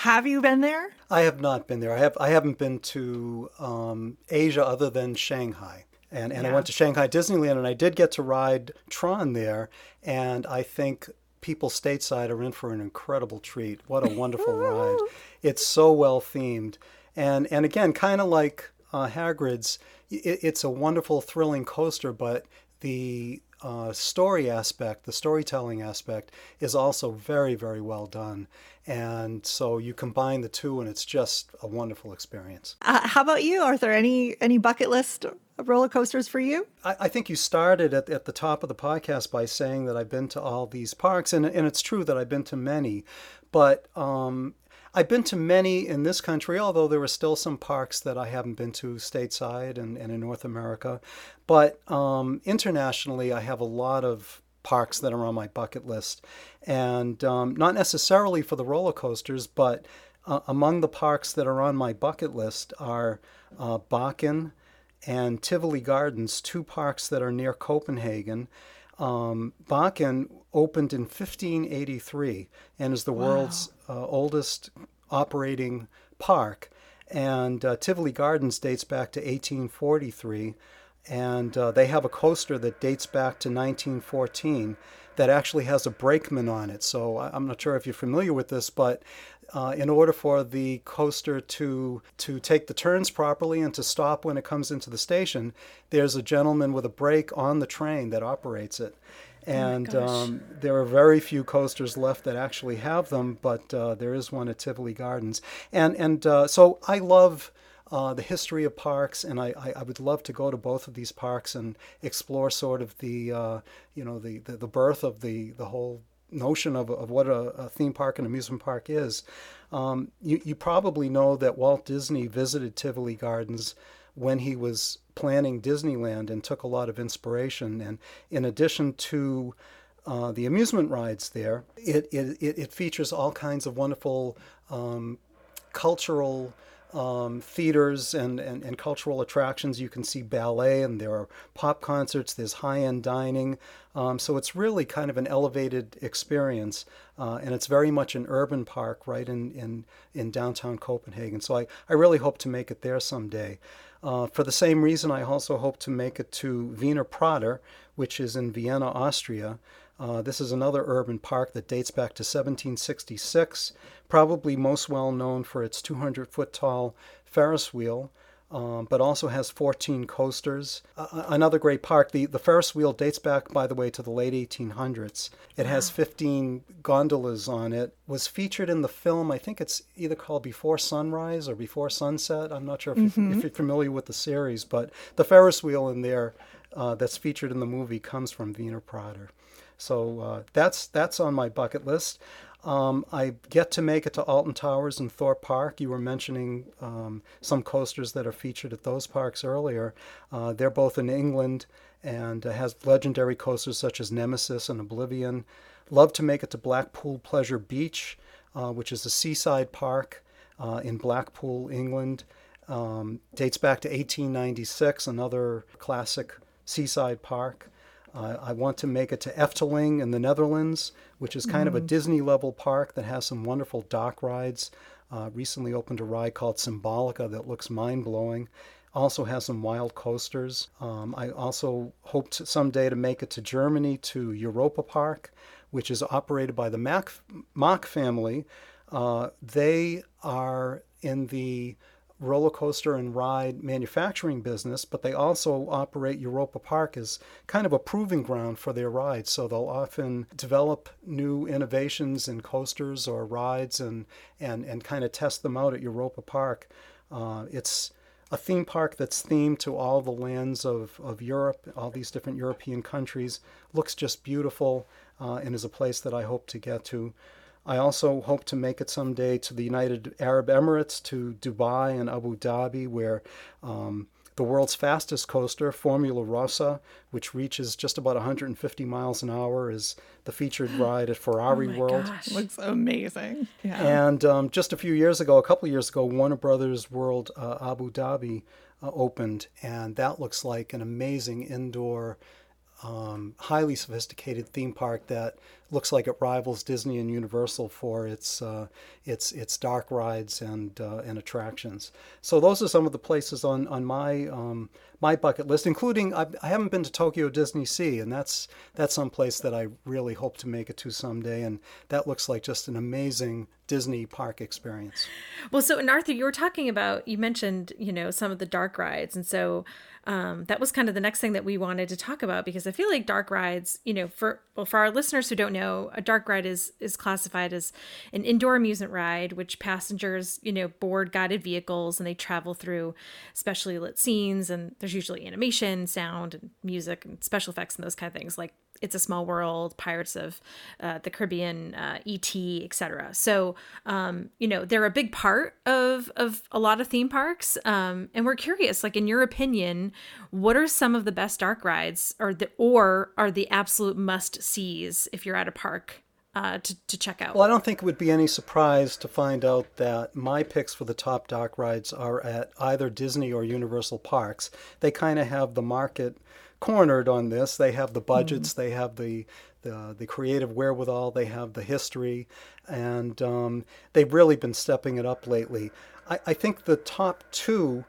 Have you been there? I have not been there. I have. I haven't been to um, Asia other than Shanghai, And, and I went to Shanghai Disneyland and I did get to ride Tron there. And I think people stateside are in for an incredible treat. What a wonderful ride. It's so well themed. And, and again, kind of like uh, Hagrid's, it, it's a wonderful, thrilling coaster, but the uh, story aspect, the storytelling aspect, is also very, very well done. And so you combine the two, and it's just a wonderful experience. Uh, how about you, Arthur? Any any bucket list roller coasters for you? I, I think you started at, at the top of the podcast by saying that I've been to all these parks, and, and it's true that I've been to many, but um, I've been to many in this country, although there are still some parks that I haven't been to stateside and, and in North America. But um, internationally, I have a lot of parks that are on my bucket list, and um, not necessarily for the roller coasters, but uh, among the parks that are on my bucket list are uh, Bakken and Tivoli Gardens, two parks that are near Copenhagen. Um, Bakken opened in 1583 and is the world's uh, oldest operating park. And uh, Tivoli Gardens dates back to 1843. And uh, they have a coaster that dates back to 1914 that actually has a brakeman on it. So I'm not sure if you're familiar with this, but uh, in order for the coaster to to take the turns properly and to stop when it comes into the station, there's a gentleman with a brake on the train that operates it. And um, there are very few coasters left that actually have them, but uh, there is one at Tivoli Gardens. And and uh, so I love uh, the history of parks, and I, I, I would love to go to both of these parks and explore sort of the uh, you know the, the, the birth of the, the whole notion of, of what a, a theme park and amusement park is. Um, you, you probably know that Walt Disney visited Tivoli Gardens when he was planning Disneyland and took a lot of inspiration. And in addition to uh, the amusement rides there, it, it, it features all kinds of wonderful um, cultural um, theaters and, and, and cultural attractions. You can see ballet, and there are pop concerts, there's high end dining. Um, so it's really kind of an elevated experience. Uh, and it's very much an urban park right in, in, in downtown Copenhagen. So I, I really hope to make it there someday. Uh, for the same reason, I also hope to make it to Wiener Prater, which is in Vienna, Austria. Uh, this is another urban park that dates back to 1766, probably most well known for its 200 foot tall Ferris wheel, um, but also has 14 coasters. Uh, another great park. The, the Ferris wheel dates back, by the way, to the late 1800s. It has 15 gondolas on it. Was featured in the film, I think it's either called Before Sunrise or Before Sunset. I'm not sure if, you're, if you're familiar with the series, but the Ferris wheel in there uh, that's featured in the movie comes from Wiener Prater. So uh, that's that's on my bucket list. Um, I get to make it to Alton Towers and Thorpe Park. You were mentioning um, some coasters that are featured at those parks earlier. Uh, they're both in England and uh, has legendary coasters such as Nemesis and Oblivion. Love to make it to Blackpool Pleasure Beach, uh, which is a seaside park uh, in Blackpool, England. Um, dates back to 1896, another classic seaside park. Uh, I want to make it to Efteling in the Netherlands, which is kind of a Disney level park that has some wonderful dark rides. Uh, recently opened a ride called Symbolica that looks mind blowing. Also has some wild coasters. Um, I also hope to someday to make it to Germany to Europa Park, which is operated by the Mack, Mach family. Uh, they are in the roller coaster and ride manufacturing business, but they also operate Europa Park as kind of a proving ground for their rides. So they'll often develop new innovations in coasters or rides and, and, and kind of test them out at Europa Park. Uh, it's a theme park that's themed to all the lands of, of Europe, all these different European countries. Looks just beautiful uh, and is a place that I hope to get to. I also hope to make it someday to the United Arab Emirates, to Dubai and Abu Dhabi, where um, the world's fastest coaster, Formula Rossa, which reaches just about 150 miles an hour, is the featured ride at Ferrari Oh my World. gosh. Looks amazing. Yeah. And um, just a few years ago, a couple of years ago, Warner Brothers World uh, Abu Dhabi uh, opened, and that looks like an amazing indoor, um, highly sophisticated theme park that looks like it rivals Disney and Universal for its uh, its its dark rides and uh, and attractions. So those are some of the places on on my um, my bucket list, including I've, I have not been to Tokyo Disney Sea, and that's that's some place that I really hope to make it to someday, and that looks like just an amazing Disney park experience. Well, so and Arthur, you were talking about you mentioned you know some of the dark rides, and so um, that was kind of the next thing that we wanted to talk about because I feel like dark rides, you know, for well for our listeners who don't know, a dark ride is is classified as an indoor amusement ride which passengers you know board guided vehicles and they travel through specially lit scenes. And there's usually animation, sound, and music and special effects and those kind of things. Like it's a Small World, Pirates of uh, the Caribbean, uh, E.T., etc. So, um, you know, they're a big part of of a lot of theme parks, um, and we're curious. Like, in your opinion, what are some of the best dark rides, or the or are the absolute must sees if you're at a park uh, to, to check out? Well, I don't think it would be any surprise to find out that my picks for the top dark rides are at either Disney or Universal parks. They kind of have the market cornered on this. They have the budgets, mm-hmm. they have the, the the creative wherewithal, they have the history, and um, they've really been stepping it up lately. I, I think the top two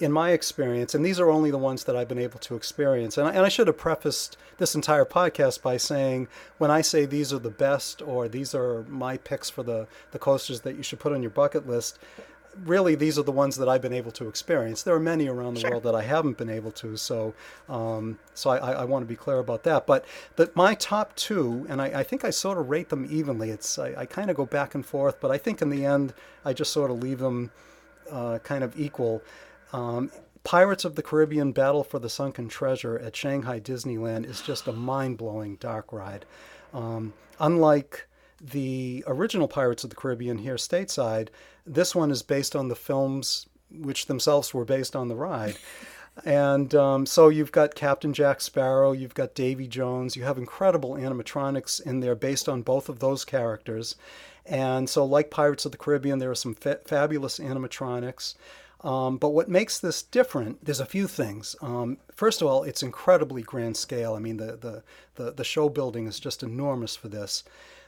in my experience, and these are only the ones that I've been able to experience, and I, and I, should have prefaced this entire podcast by saying when I say these are the best or these are my picks for the, the coasters that you should put on your bucket list, really these are the ones that I've been able to experience. There are many around the sure. world that I haven't been able to, so um, so I, I, want to be clear about that. But that my top two, and I, I, think I sort of rate them evenly. It's I, I kind of go back and forth, but I think in the end I just sort of leave them uh, kind of equal. Um, Pirates of the Caribbean Battle for the Sunken Treasure at Shanghai Disneyland is just a mind blowing dark ride. Um, unlike the original Pirates of the Caribbean here stateside, this one is based on the films which themselves were based on the ride. And um, so you've got Captain Jack Sparrow, you've got Davy Jones, you have incredible animatronics in there based on both of those characters. And so, like Pirates of the Caribbean, there are some fa- fabulous animatronics. Um, but what makes this different, there's a few things. Um, first of all, it's incredibly grand scale. I mean, the, the, the, the show building is just enormous for this.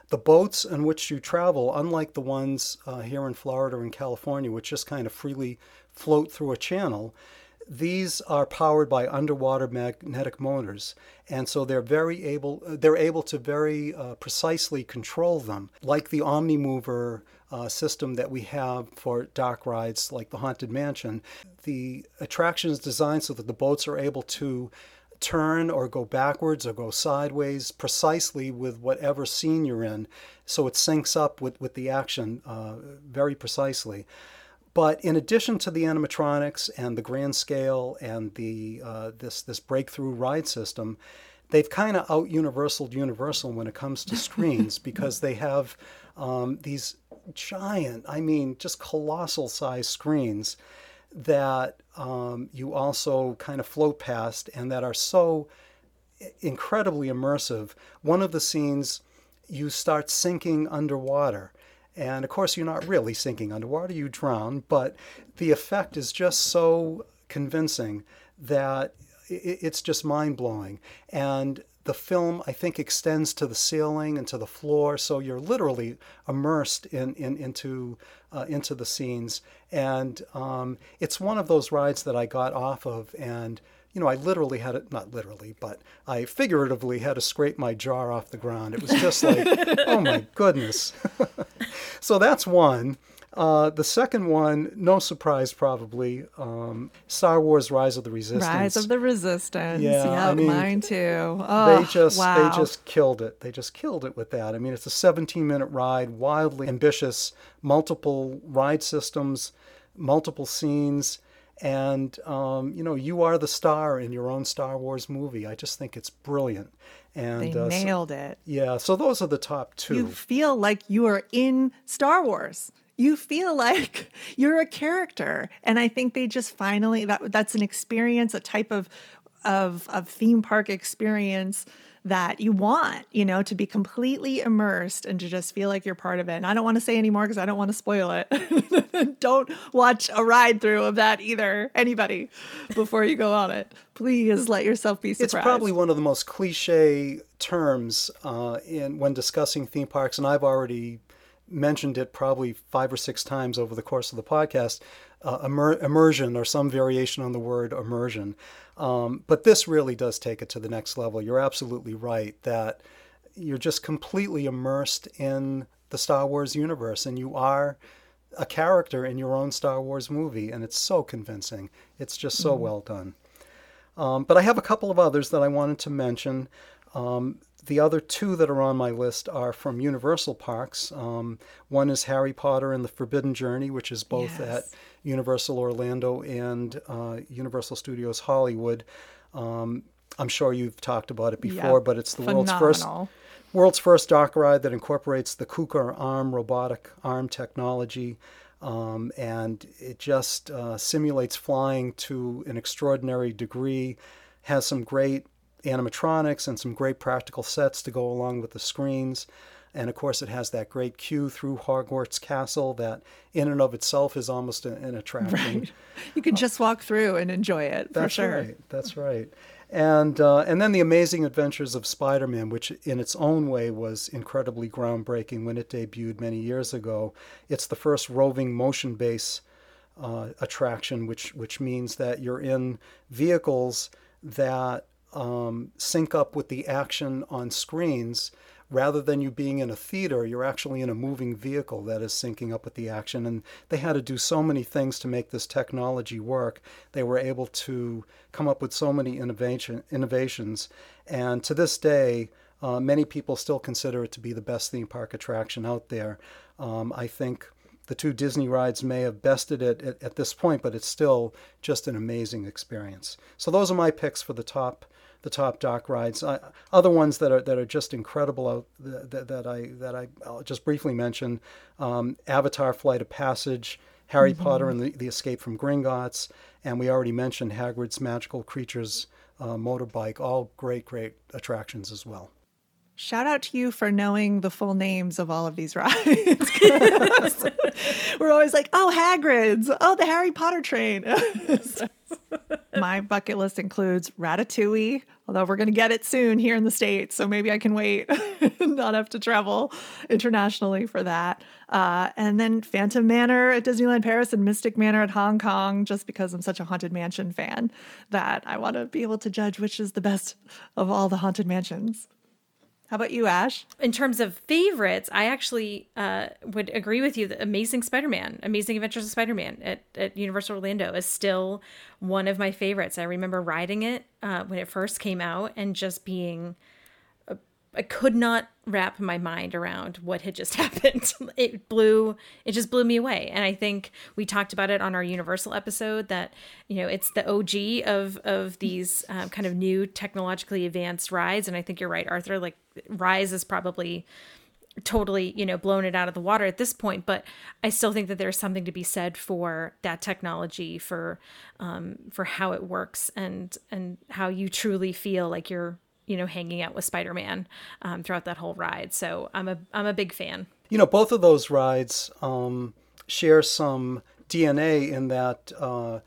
The boats on which you travel, unlike the ones uh, here in Florida and California, which just kind of freely float through a channel, these are powered by underwater magnetic motors, and so they're very able. They're able to very uh, precisely control them, like the OmniMover uh, system that we have for dark rides, like the Haunted Mansion. The attraction is designed so that the boats are able to turn or go backwards or go sideways precisely with whatever scene you're in. So it syncs up with, with the action uh, very precisely. But in addition to the animatronics and the grand scale and the uh, this this breakthrough ride system, they've kind of out universal Universal when it comes to screens because they have um, these giant, I mean, just colossal size screens that um, you also kind of float past and that are so incredibly immersive. One of the scenes, you start sinking underwater. And of course, you're not really sinking underwater, you drown, but the effect is just so convincing that it's just mind blowing. And the film, I think, extends to the ceiling and to the floor, so you're literally immersed in, in into uh, into the scenes. And um, it's one of those rides that I got off of, and you know, I literally had it, not literally, but I figuratively had to scrape my jaw off the ground. It was just like, oh my goodness. so that's one. Uh, the second one, no surprise, probably, um, Star Wars: Rise of the Resistance. Rise of the Resistance. Yeah, yep, I mean, mine too. Oh, they just wow. they just killed it. They just killed it with that. I mean, it's a 17 minute ride, wildly ambitious, multiple ride systems, multiple scenes. And um, you know, you are the star in your own Star Wars movie. I just think it's brilliant. And they uh, nailed so, it. Yeah, so those are the top two. You feel like you are in Star Wars you feel like you're a character and i think they just finally that that's an experience a type of of of theme park experience that you want, you know, to be completely immersed and to just feel like you're part of it. And I don't want to say anymore because I don't want to spoil it. don't watch a ride through of that either, anybody, before you go on it. Please let yourself be surprised. It's probably one of the most cliche terms uh, in when discussing theme parks, and I've already mentioned it probably five or six times over the course of the podcast. Uh, immer- immersion or some variation on the word immersion. Um, but this really does take it to the next level. You're absolutely right that you're just completely immersed in the Star Wars universe and you are a character in your own Star Wars movie. And it's so convincing. It's just so mm-hmm. well done. Um, but I have a couple of others that I wanted to mention. Um, the other two that are on my list are from Universal Parks. Um, one is Harry Potter and the Forbidden Journey, which is both yes. at Universal Orlando and uh, Universal Studios Hollywood. Um, I'm sure you've talked about it before, yep. but it's the Phenomenal. world's first world's first dark ride that incorporates the KUKA arm robotic arm technology. Um, and it just uh, simulates flying to an extraordinary degree, has some great animatronics and some great practical sets to go along with the screens. And of course, it has that great queue through Hogwarts Castle that, in and of itself, is almost an, attraction. Right. You can just walk through and enjoy it. That's sure. right. That's right. And uh, and then the Amazing Adventures of Spider-Man, which in its own way was incredibly groundbreaking when it debuted many years ago. It's the first roving motion base uh, attraction, which which means that you're in vehicles that um, sync up with the action on screens rather than you being in a theater, you're actually in a moving vehicle that is syncing up with the action. And they had to do so many things to make this technology work. They were able to come up with so many innovation, innovations. And to this day, uh, many people still consider it to be the best theme park attraction out there. Um, I think the two Disney rides may have bested it at, at, this point, but it's still just an amazing experience. So those are my picks for the top the top dark rides. Uh, other ones that are that are just incredible out that, that I that I I'll just briefly mention: um, Avatar: Flight of Passage, Harry mm-hmm. Potter and the, the Escape from Gringotts, and we already mentioned Hagrid's Magical Creatures uh, motorbike. All great, great attractions as well. Shout out to you for knowing the full names of all of these rides. We're always like, oh, Hagrid's, oh, the Harry Potter train. My bucket list includes Ratatouille, although we're going to get it soon here in the States. So maybe I can wait and not have to travel internationally for that. Uh, and then Phantom Manor at Disneyland Paris and Mystic Manor at Hong Kong, just because I'm such a Haunted Mansion fan that I want to be able to judge which is the best of all the Haunted Mansions. How about you, Ash? In terms of favorites, I actually uh, would agree with you that Amazing Spider Man, Amazing Adventures of Spider Man at, at Universal Orlando is still one of my favorites. I remember riding it uh, when it first came out and just being I could not wrap my mind around what had just happened. It blew it just blew me away. And I think we talked about it on our Universal episode that you know it's the OG of of these um, kind of new technologically advanced rides. And I think you're right, Arthur. Like Rise is probably totally you know blown it out of the water at this point but i still think that there's something to be said for that technology for um for how it works and and how you truly feel like you're you know, hanging out with Spider Man um, throughout that whole ride. So I'm a I'm a big fan. You know, both of those rides um, share some DNA in that. Uh,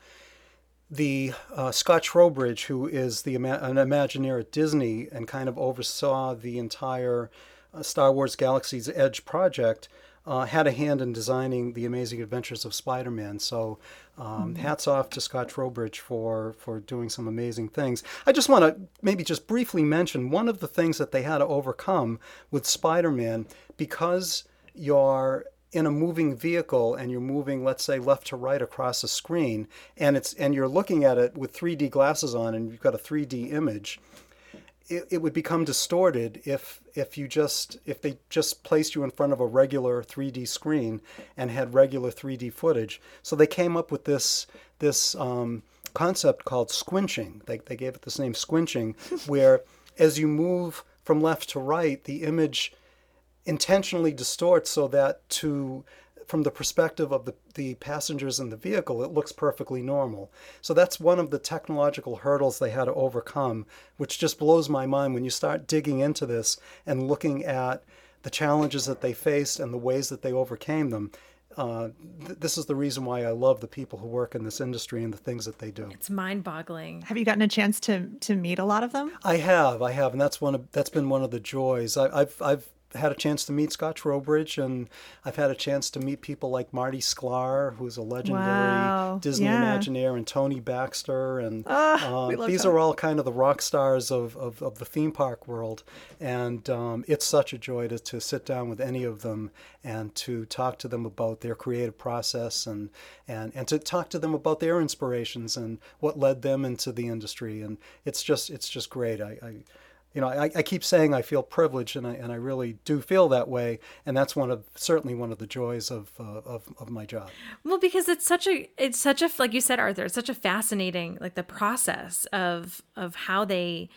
the uh, Scott Trowbridge, who is the an Imagineer at Disney and kind of oversaw the entire uh, Star Wars Galaxy's Edge project, uh, had a hand in designing the Amazing Adventures of Spider-Man. So, um, mm-hmm. hats off to Scott Trowbridge for for doing some amazing things. I just want to maybe just briefly mention one of the things that they had to overcome with Spider-Man because you're in a moving vehicle and you're moving let's say left to right across a screen and it's and you're looking at it with 3D glasses on and you've got a 3D image it, it would become distorted if if you just if they just placed you in front of a regular 3D screen and had regular 3D footage. So they came up with this this um, concept called squinching. They they gave it this name squinching, where as you move from left to right, the image intentionally distorts so that to from the perspective of the, the passengers in the vehicle, it looks perfectly normal. So that's one of the technological hurdles they had to overcome, which just blows my mind when you start digging into this and looking at the challenges that they faced and the ways that they overcame them. Uh, th- this is the reason why I love the people who work in this industry and the things that they do. It's mind-boggling. Have you gotten a chance to to meet a lot of them? I have, I have, and that's one of that's been one of the joys. I, I've I've had a chance to meet Scott Trowbridge, and I've had a chance to meet people like Marty Sklar, who's a legendary Wow. Disney Yeah. Imagineer, and Tony Baxter, and Ah, uh, love these are all kind of the rock stars of, of, of the theme park world. And um, it's such a joy to, to sit down with any of them and to talk to them about their creative process and, and, and to talk to them about their inspirations and what led them into the industry. And it's just it's just great. I, I you know, I, I keep saying I feel privileged, and I and I really do feel that way, and that's one of certainly one of the joys of uh, of, of my job. Well, because it's such a it's such a like you said, Arthur, it's such a fascinating like the process of of how they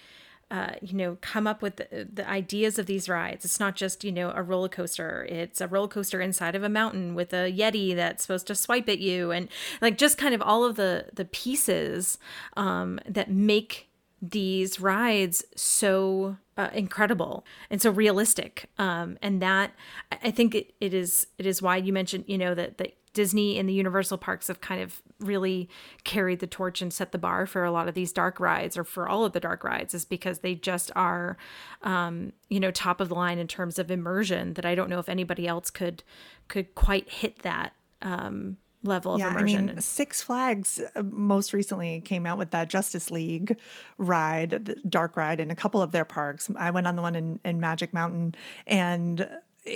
uh, you know come up with the, the ideas of these rides. It's not just you know a roller coaster. It's a roller coaster inside of a mountain with a yeti that's supposed to swipe at you, and like just kind of all of the the pieces um, that make these rides so uh, incredible and so realistic. Um, and that I- think it, it is it is why you mentioned you know that that disney and the universal parks have kind of really carried the torch and set the bar for a lot of these dark rides or for all of the dark rides is because they just are um, you know top of the line in terms of immersion that i don't know if anybody else could could quite hit that um, level of Yeah, I mean, Six Flags uh, most recently came out with that Justice League ride, the dark ride, in a couple of their parks. I went on the one in, in Magic Mountain, and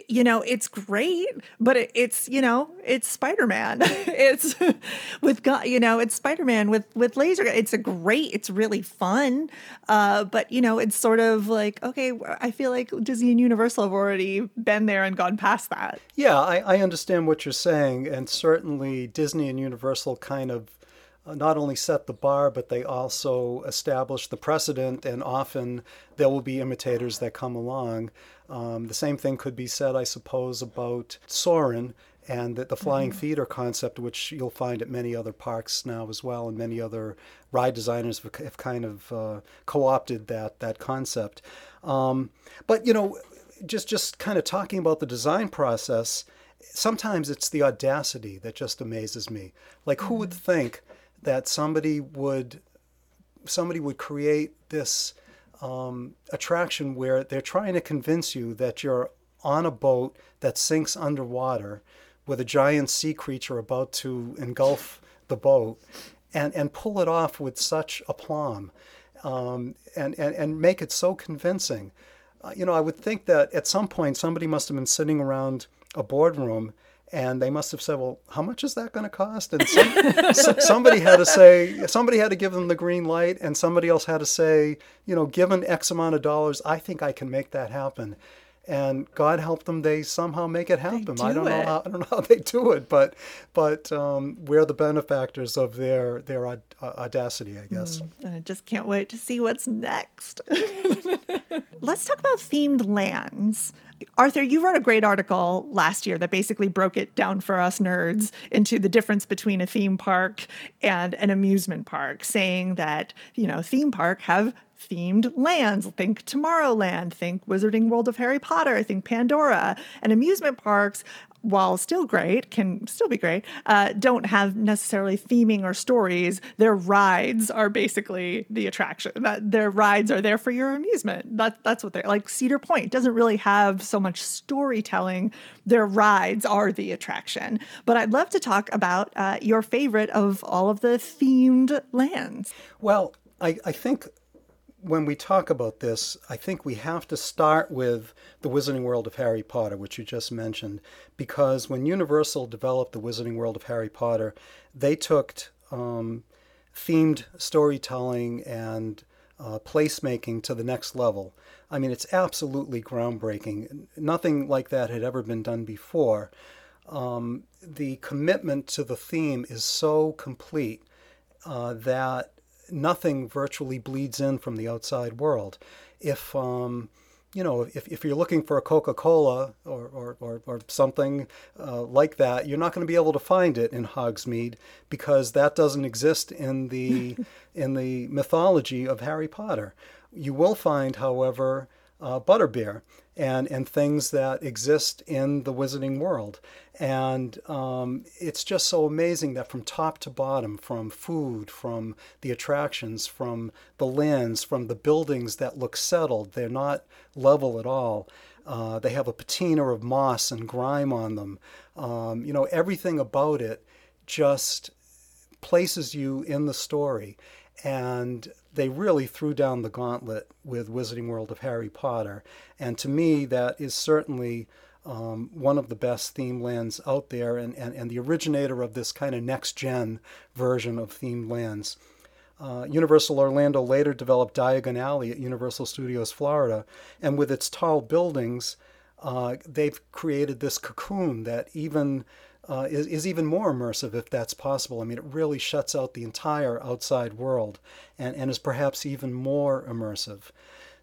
you know it's great, but it, it's you know it's Spider Man. it's with gu- you know it's Spider Man with with laser. It's a great. It's really fun, uh, but you know it's sort of like okay, I feel like Disney and Universal have already been there and gone past that. Yeah, I, I understand what you're saying, and certainly Disney and Universal kind of not only set the bar, but they also establish the precedent, and often there will be imitators that come along. Um, the same thing could be said, I suppose, about Soarin' and the, the flying theater concept, which you'll find at many other parks now as well, and many other ride designers have, have kind of uh, co-opted that that concept. Um, but you know, just just kind of talking about the design process, sometimes it's the audacity that just amazes me. Like, who would think that somebody would somebody would create this um, attraction where they're trying to convince you that you're on a boat that sinks underwater with a giant sea creature about to engulf the boat and, and pull it off with such aplomb um, and, and, and make it so convincing. Uh, you know, I would think that at some point somebody must have been sitting around a boardroom and they must have said, "Well, how much is that going to cost?" And some, somebody had to say, somebody had to give them the green light, and somebody else had to say, you know, given X amount of dollars, I think I can make that happen. And God help them, they somehow make it happen. I do don't know how I don't know how they do it, but but um, we're the benefactors of their their aud- uh, audacity, I guess. And I just can't wait to see what's next. Let's talk about themed lands. Arthur, you wrote a great article last year that basically broke it down for us nerds into the difference between a theme park and an amusement park, saying that, you know, theme park have themed lands. Think Tomorrowland, think Wizarding World of Harry Potter, think Pandora. And amusement parks, while still great, can still be great, uh, don't have necessarily theming or stories. Their rides are basically the attraction. That their rides are there for your amusement. That, that's what they're like. Cedar Point doesn't really have so much storytelling. Their rides are the attraction. But I'd love to talk about uh, your favorite of all of the themed lands. Well, I, I think when we talk about this, I think we have to start with the Wizarding World of Harry Potter, which you just mentioned, because when Universal developed the Wizarding World of Harry Potter, they took um, themed storytelling and uh, placemaking to the next level. I mean, it's absolutely groundbreaking. Nothing like that had ever been done before. Um, the commitment to the theme is so complete uh, that nothing virtually bleeds in from the outside world. If um, you know, if, if you're looking for a Coca Cola or, or, or, or, something uh, like that, you're not going to be able to find it in Hogsmeade because that doesn't exist in the, in the mythology of Harry Potter. You will find, however, uh, butterbeer and, and things that exist in the wizarding world. And um, it's just so amazing that from top to bottom, from food, from the attractions, from the lands, from the buildings that look settled, they're not level at all. Uh, they have a patina of moss and grime on them. Um, you know, everything about it just places you in the story. And they really threw down the gauntlet with Wizarding World of Harry Potter. And to me, that is certainly um, one of the best theme lands out there and, and, and the originator of this kind of next gen version of themed lands. Uh, Universal Orlando later developed Diagon Alley at Universal Studios Florida, and with its tall buildings, uh, they've created this cocoon that even uh, is, is even more immersive if that's possible. I mean, it really shuts out the entire outside world and, and is perhaps even more immersive.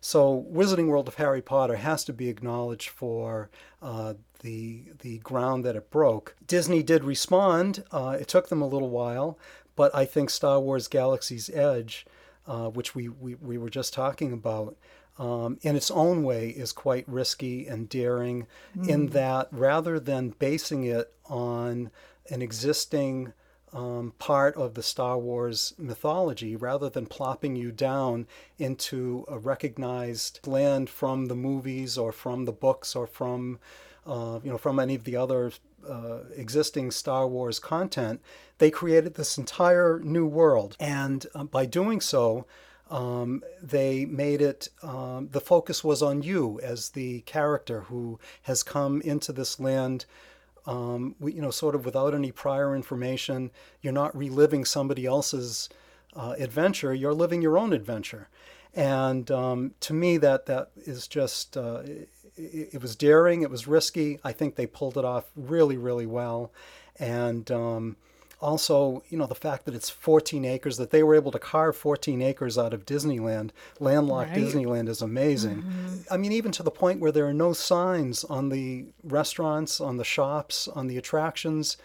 So, Wizarding World of Harry Potter has to be acknowledged for uh, the the ground that it broke. Disney did respond. Uh, it took them a little while, but I think Star Wars: Galaxy's Edge, uh, which we, we we were just talking about, um, in its own way is quite risky and daring, mm. in that rather than basing it on an existing um, part of the Star Wars mythology rather than plopping you down into a recognized land from the movies or from the books or from uh, you know from any of the other uh, existing Star Wars content. They created this entire new world, and uh, by doing so. Um, they made it, um, the focus was on you as the character who has come into this land um, you know, sort of without any prior information. You're not reliving somebody else's uh, adventure. You're living your own adventure. And um, to me, that that is just uh, it, it, was daring. It was risky. I think they pulled it off really, really well. And um, also, you know, the fact that it's 14 acres, that they were able to carve 14 acres out of Disneyland, landlocked right. Disneyland, is amazing. Mm-hmm. I mean, even to the point where there are no signs on the restaurants, on the shops, on the attractions.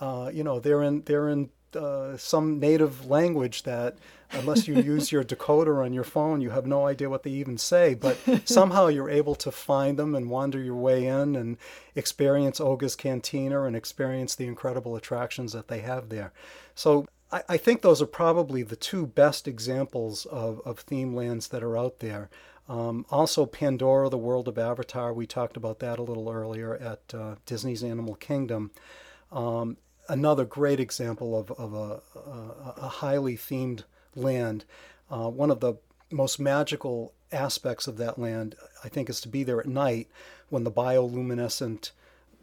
Uh, you know, they're in they're in uh, some native language that, unless you use your decoder on your phone, you have no idea what they even say. But somehow you're able to find them and wander your way in and experience Oga's Cantina and experience the incredible attractions that they have there. So I, I think those are probably the two best examples of, of theme lands that are out there. Um, also, Pandora, the world of Avatar, we talked about that a little earlier at uh, Disney's Animal Kingdom. Um, another great example of, of a, a, a highly themed land. Uh, one of the most magical aspects of that land, I think, is to be there at night when the bioluminescent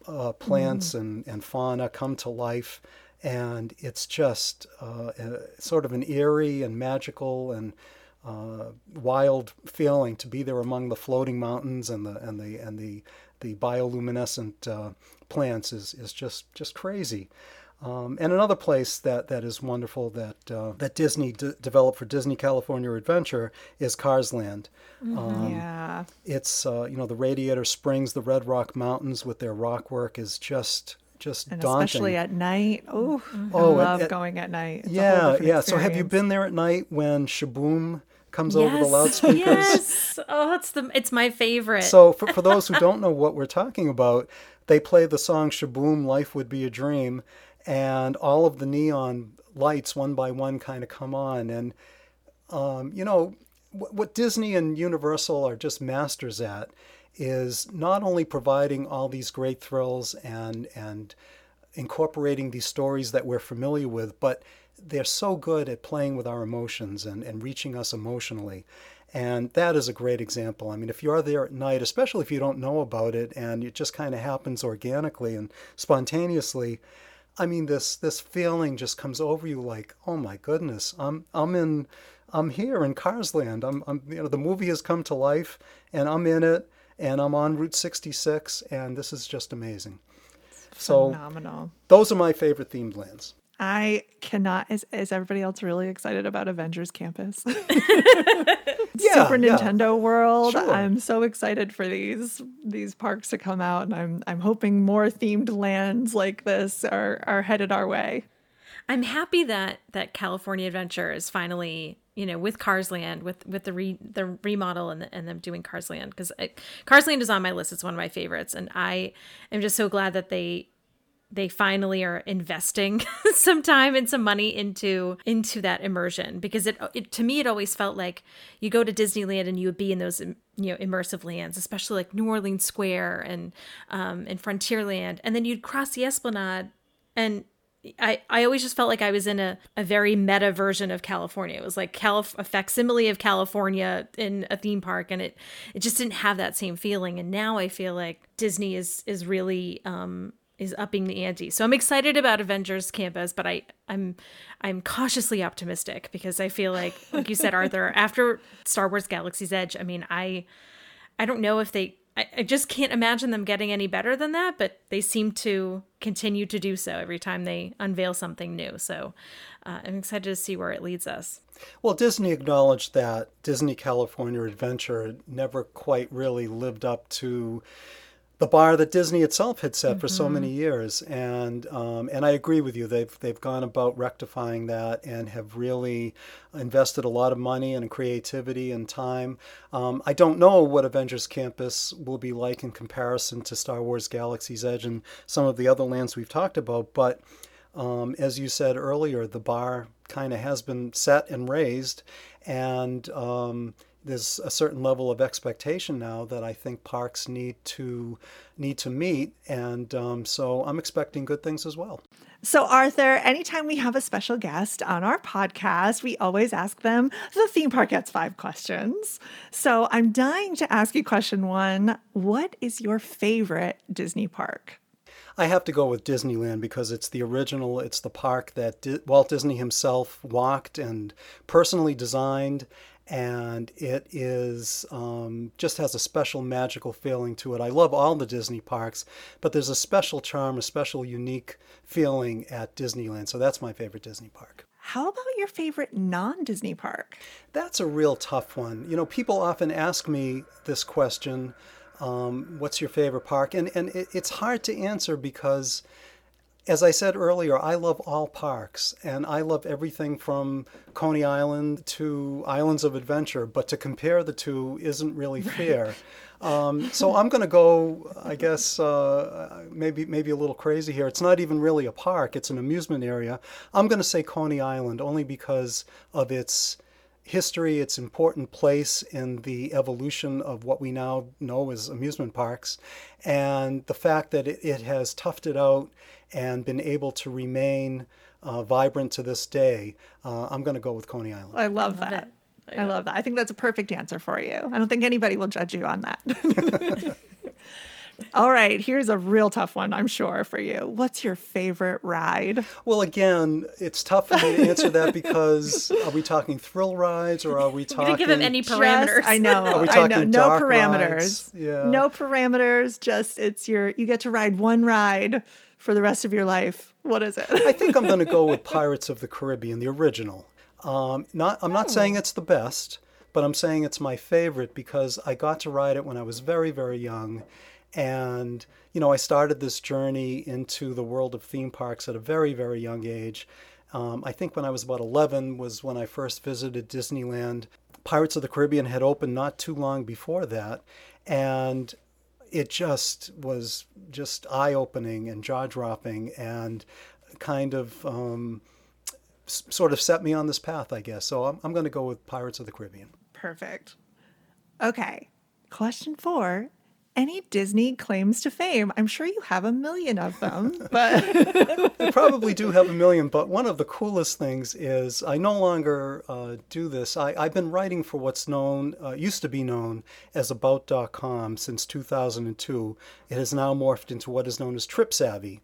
uh, plants mm. and, and fauna come to life. And it's just uh, a, sort of an eerie and magical and uh, wild feeling to be there among the floating mountains and the and the and the the bioluminescent uh, plants is is just just crazy. Um, and another place that, that is wonderful that uh, that Disney d- developed for Disney California Adventure is Cars Land. Mm-hmm. Um, yeah, it's uh, you know the Radiator Springs, the Red Rock Mountains with their rock work is just just and daunting. especially at night. Ooh, oh, I love at, going at night. It's yeah, yeah. So have you been there at night when Sh-Boom? comes yes, over the loudspeakers. Yes. Oh, it's the it's my favorite. So for, for those who don't know what we're talking about, they play the song Sh-Boom Life Would Be a Dream and all of the neon lights one by one kind of come on and um, you know what disney and universal are just masters at is not only providing all these great thrills and and incorporating these stories that we're familiar with but they're so good at playing with our emotions and, and reaching us emotionally and that is a great example. I mean, if you're there at night, especially if you don't know about it and it just kind of happens organically and spontaneously, I mean, this this feeling just comes over you like, oh my goodness, I'm I'm in, I'm here in Carsland. I'm, I'm you know the movie has come to life, and I'm in it, and I'm on Route 66, and this is just amazing. So phenomenal. Those are my favorite themed lands. I cannot. Is, is everybody else really excited about Avengers Campus? Yeah, Super yeah. Nintendo World. Sure. I'm so excited for these these parks to come out, and I'm I'm hoping more themed lands like this are are headed our way. I'm happy that that California Adventure is finally, you know, with Cars Land, with with the re, the remodel and the, and them doing Cars Land because Cars Land is on my list. It's one of my favorites, and I am just so glad that they they finally are investing some time and some money into into that immersion because it, it to me it always felt like you go to Disneyland and you would be in those you know immersive lands especially like New Orleans Square and um and Frontierland and then you'd cross the Esplanade and I, I always just felt like I was in a, a very meta version of California. It was like Calif- a facsimile of California in a theme park, and it it just didn't have that same feeling. And now I feel like Disney is is really um, is upping the ante. So I'm excited about Avengers Campus, but I I'm I'm cautiously optimistic because I feel like like you said Arthur, after Star Wars Galaxy's Edge, I mean, I I don't know if they I, I just can't imagine them getting any better than that, but they seem to continue to do so every time they unveil something new. So uh, I'm excited to see where it leads us. Well, Disney acknowledged that Disney California Adventure never quite really lived up to the bar that Disney itself had set for so many years, and um, and I agree with you. They've they've gone about rectifying that and have really invested a lot of money and creativity and time. Um, I don't know what Avengers Campus will be like in comparison to Star Wars Galaxy's Edge and some of the other lands we've talked about, but um, as you said earlier, the bar kind of has been set and raised, and um, there's a certain level of expectation now that I think parks need to need to meet, and um, so I'm expecting good things as well. So, Arthur, anytime we have a special guest on our podcast, we always ask them the theme park gets five questions. So, I'm dying to ask you question one What is your favorite Disney park? I have to go with Disneyland because it's the original. It's the park that Di- Walt Disney himself walked and personally designed, and it is um, just has a special magical feeling to it. I love all the Disney parks, but there's a special charm, a special unique feeling at Disneyland. So that's my favorite Disney park. How about your favorite non Disney park? That's a real tough one. You know, people often ask me this question um, what's your favorite park? And, and it, it's hard to answer because, as I said earlier, I love all parks and I love everything from Coney Island to Islands of Adventure, but to compare the two isn't really fair. Um, so I'm going to go, I guess, uh, maybe maybe a little crazy here. It's not even really a park; it's an amusement area. I'm going to say Coney Island only because of its history, its important place in the evolution of what we now know as amusement parks, and the fact that it, it has toughed it out and been able to remain uh, vibrant to this day. Uh, I'm going to go with Coney Island. I love, that. I love that. I think that's a perfect answer for you. I don't think anybody will judge you on that. All right, here's a real tough one, I'm sure, for you. What's your favorite ride? Well, again, it's tough for me to answer that because are we talking thrill rides or are we You talking? didn't give him any Just- parameters. I know. Are we I know. talking No dark parameters. rides? Yeah. No parameters. Just it's your you get to ride one ride for the rest of your life. What is it? I think I'm going to go with Pirates of the Caribbean, the original. Um, not, I'm not saying it's the best, but I'm saying it's my favorite because I got to ride it when I was very, very young. And, you know, I started this journey into the world of theme parks at a very, very young age. Um, I think when I was about 11 was when I first visited Disneyland. Pirates of the Caribbean had opened not too long before that. And it just was just eye-opening and jaw-dropping and kind of um, s- sort of set me on this path, I guess. So I'm, I'm going to go with Pirates of the Caribbean. Perfect. Okay. Question four. Any Disney claims to fame? I'm sure you have a million of them, but I probably do have a million, but one of the coolest things is I no longer uh, do this. I, I've been writing for what's known, uh, used to be known as About.com since 2002. It has now morphed into what is known as Trip Savvy.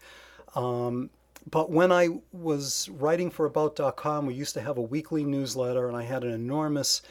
Um, but when I was writing for About.com, we used to have a weekly newsletter, and I had an enormous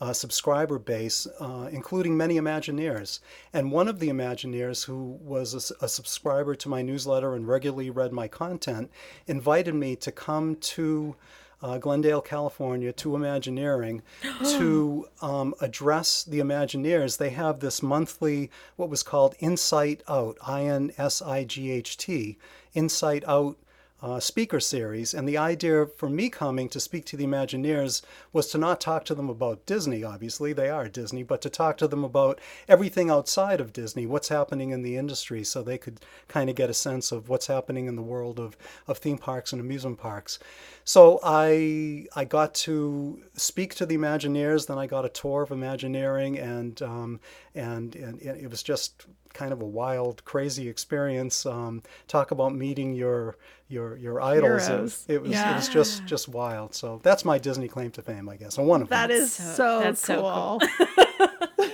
uh, subscriber base, uh, including many Imagineers. And one of the Imagineers, who was a, a, subscriber to my newsletter and regularly read my content, invited me to come to uh, Glendale, California, to Imagineering to um, address the Imagineers. They have this monthly, what was called Insight Out, I N S I G H T, Insight Out uh, speaker series. And the idea for me coming to speak to the Imagineers was to not talk to them about Disney, obviously, they are Disney, but to talk to them about everything outside of Disney, what's happening in the industry, so they could kind of get a sense of what's happening in the world of, of theme parks and amusement parks. So I, I got to speak to the Imagineers, then I got a tour of Imagineering, and, um, and, and it was just kind of a wild, crazy experience. Um, talk about meeting your your your idols. Heroes. It, it was yeah. it was just just wild. So that's my Disney claim to fame, I guess. And one of that them. is so, that's cool. So cool.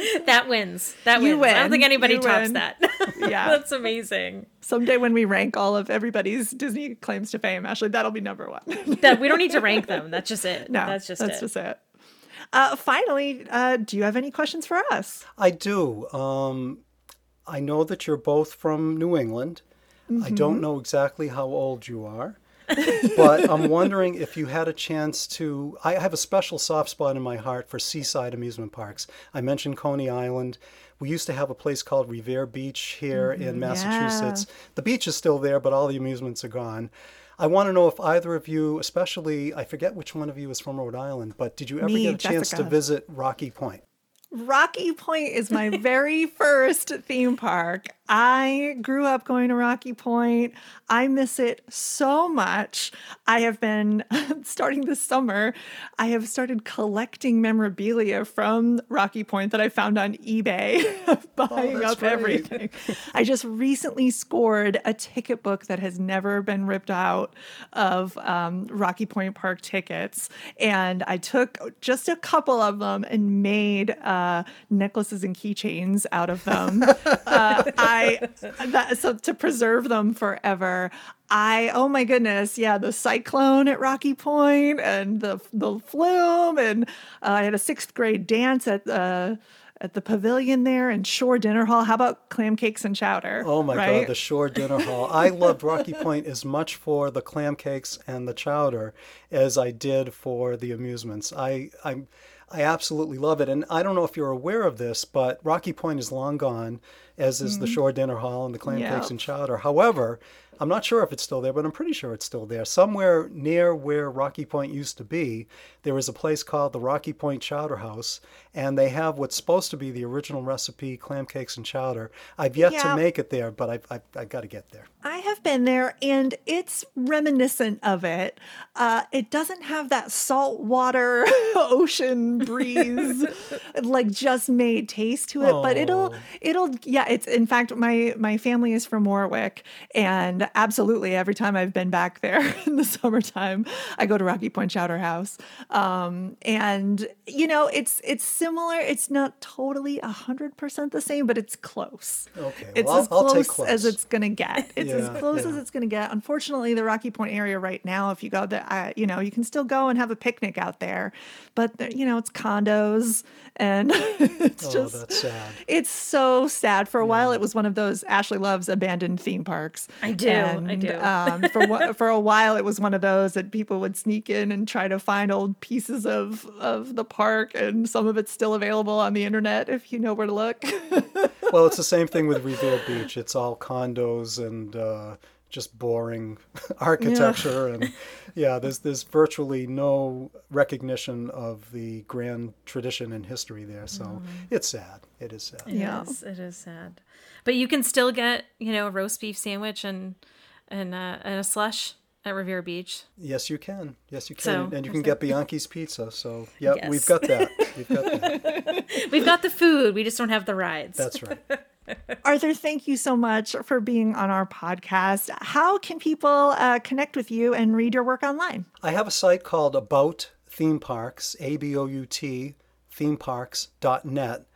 that wins. That You wins. I don't think anybody You tops win. that. Yeah. that's amazing. Someday when we rank all of everybody's Disney claims to fame, Ashley, that'll be number one. That we don't need to rank them. That's just it. no, that's just that's it. just it. Uh, finally, uh, do you have any questions for us? I do. Um, I know that you're both from New England. I don't know exactly how old you are. but I'm wondering if you had a chance to. I have a special soft spot in my heart for seaside amusement parks. I mentioned Coney Island. We used to have a place called Revere Beach here in Massachusetts. The beach is still there, but all the amusements are gone. I want to know if either of you, especially, I forget which one of you is from Rhode Island, but did you ever Me, get a chance to visit Rocky Point? Rocky Point is my very first theme park. I grew up going to Rocky Point. I miss it so much. I have been starting this summer, I have started collecting memorabilia from Rocky Point that I found on eBay, buying that's up great. everything. I just recently scored a ticket book that has never been ripped out of um, Rocky Point Park tickets. And I took just a couple of them and made uh, necklaces and keychains out of them. uh, I that, so to preserve them forever. I oh my goodness, yeah, the cyclone at Rocky Point and the the flume, and uh, I had a sixth grade dance at the at the pavilion there and Shore Dinner Hall. How about clam cakes and chowder? Oh my right? God, the Shore Dinner Hall. I loved Rocky Point as much for the clam cakes and the chowder as I did for the amusements. I, I, I absolutely love it. And I don't know if you're aware of this, but Rocky Point is long gone, as is the mm-hmm. Shore Dinner Hall and the clam Yeah. cakes and chowder. However, I'm not sure if it's still there, but I'm pretty sure it's still there. Somewhere near where Rocky Point used to be, there is a place called the Rocky Point Chowder House, and they have what's supposed to be the original recipe clam cakes and chowder. I've yet Yeah. to make it there, but I've, I've, I've got to get there. I have been there and it's reminiscent of it. Uh, it doesn't have that saltwater ocean breeze, like just made taste to it, but it'll, Oh. it'll, yeah, it's in fact, my, my family is from Warwick and absolutely every time I've been back there in the summertime, I go to Rocky Point Chowder House. Um, and you know, it's, it's similar. It's not totally a hundred percent the same, but it's close. Okay, It's well, as I'll- I'll close, as it's going to get. It's as Yeah, close as it's going to get. Unfortunately, the Rocky Point area right now, if you go there, uh, you know, you can still go and have a picnic out there, but there- you know, it's condos and it's Oh, just that's sad. it's so sad. For a while, it was one of those Ashley loves abandoned theme parks. I do, I do. um, for for a while, it was one of those that people would sneak in and try to find old pieces of of the park, and some of it's still available on the internet if you know where to look. Well, it's the same thing with Revere Beach. It's all condos and uh, just boring architecture, and yeah, there's there's virtually no recognition of the grand tradition and history there. So it's sad. It is sad. It Yeah. is- it is sad. But you can still get, you know, a roast beef sandwich and and, uh, and a slush at Revere Beach. Yes, you can. Yes, you can, So, and you can get Bianchi's pizza. So yeah, Yes. we've got that. We've got that. We've got the food, we just don't have the rides. That's right. Arthur, thank you so much for being on our podcast. How can people uh, connect with you and read your work online? I have a site called About Theme Parks, A B O U T, themeparks.net.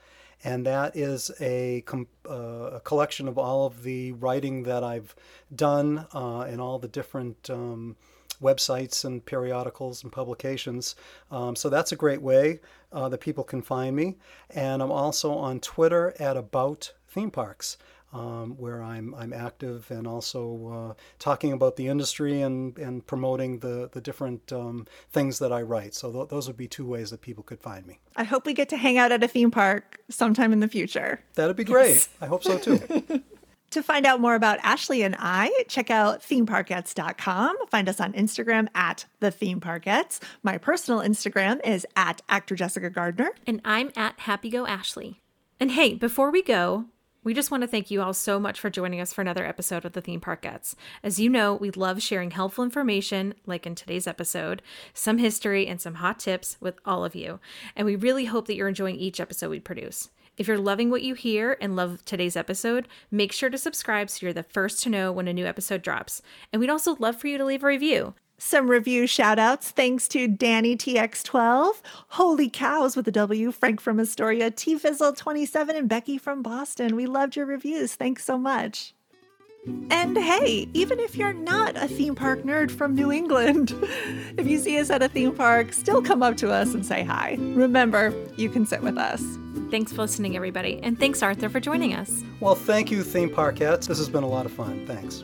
and that is a, com- uh, a collection of all of the writing that I've done uh, and all the different. Um, websites and periodicals and publications. Um, so that's a great way uh, that people can find me. And I'm also on Twitter at About Theme Parks um, where I'm, I'm active and also uh, talking about the industry and, and promoting the, the different um, things that I write. So th- those would be two ways that people could find me. I hope we get to hang out at a theme park sometime in the future. That'd be great. Yes. I hope so too. To find out more about Ashley and I, check out themeparkettes.com. Find us on Instagram at the Theme Parkettes. My personal Instagram is at actor Jessica Gardner. And I'm at Happy Go Ashley. And hey, before we go, we just want to thank you all so much for joining us for another episode of the Theme Park Parkettes. As you know, we love sharing helpful information, like in today's episode, some history, and some hot tips with all of you. And we really hope that you're enjoying each episode we produce. If you're loving what you hear and love today's episode, make sure to subscribe so you're the first to know when a new episode drops. And we'd also love for you to leave a review. Some review shout outs thanks to Danny TX12, Holy Cows with a W, Frank from Astoria, T Fizzle27, and Becky from Boston. We loved your reviews. Thanks so much. And hey, even if you're not a theme park nerd from New England, if you see us at a theme park, still come up to us and say hi. Remember, you can sit with us. Thanks for listening, everybody. And thanks, Arthur, for joining us. Well, thank you, Theme Parkettes. This has been a lot of fun. Thanks.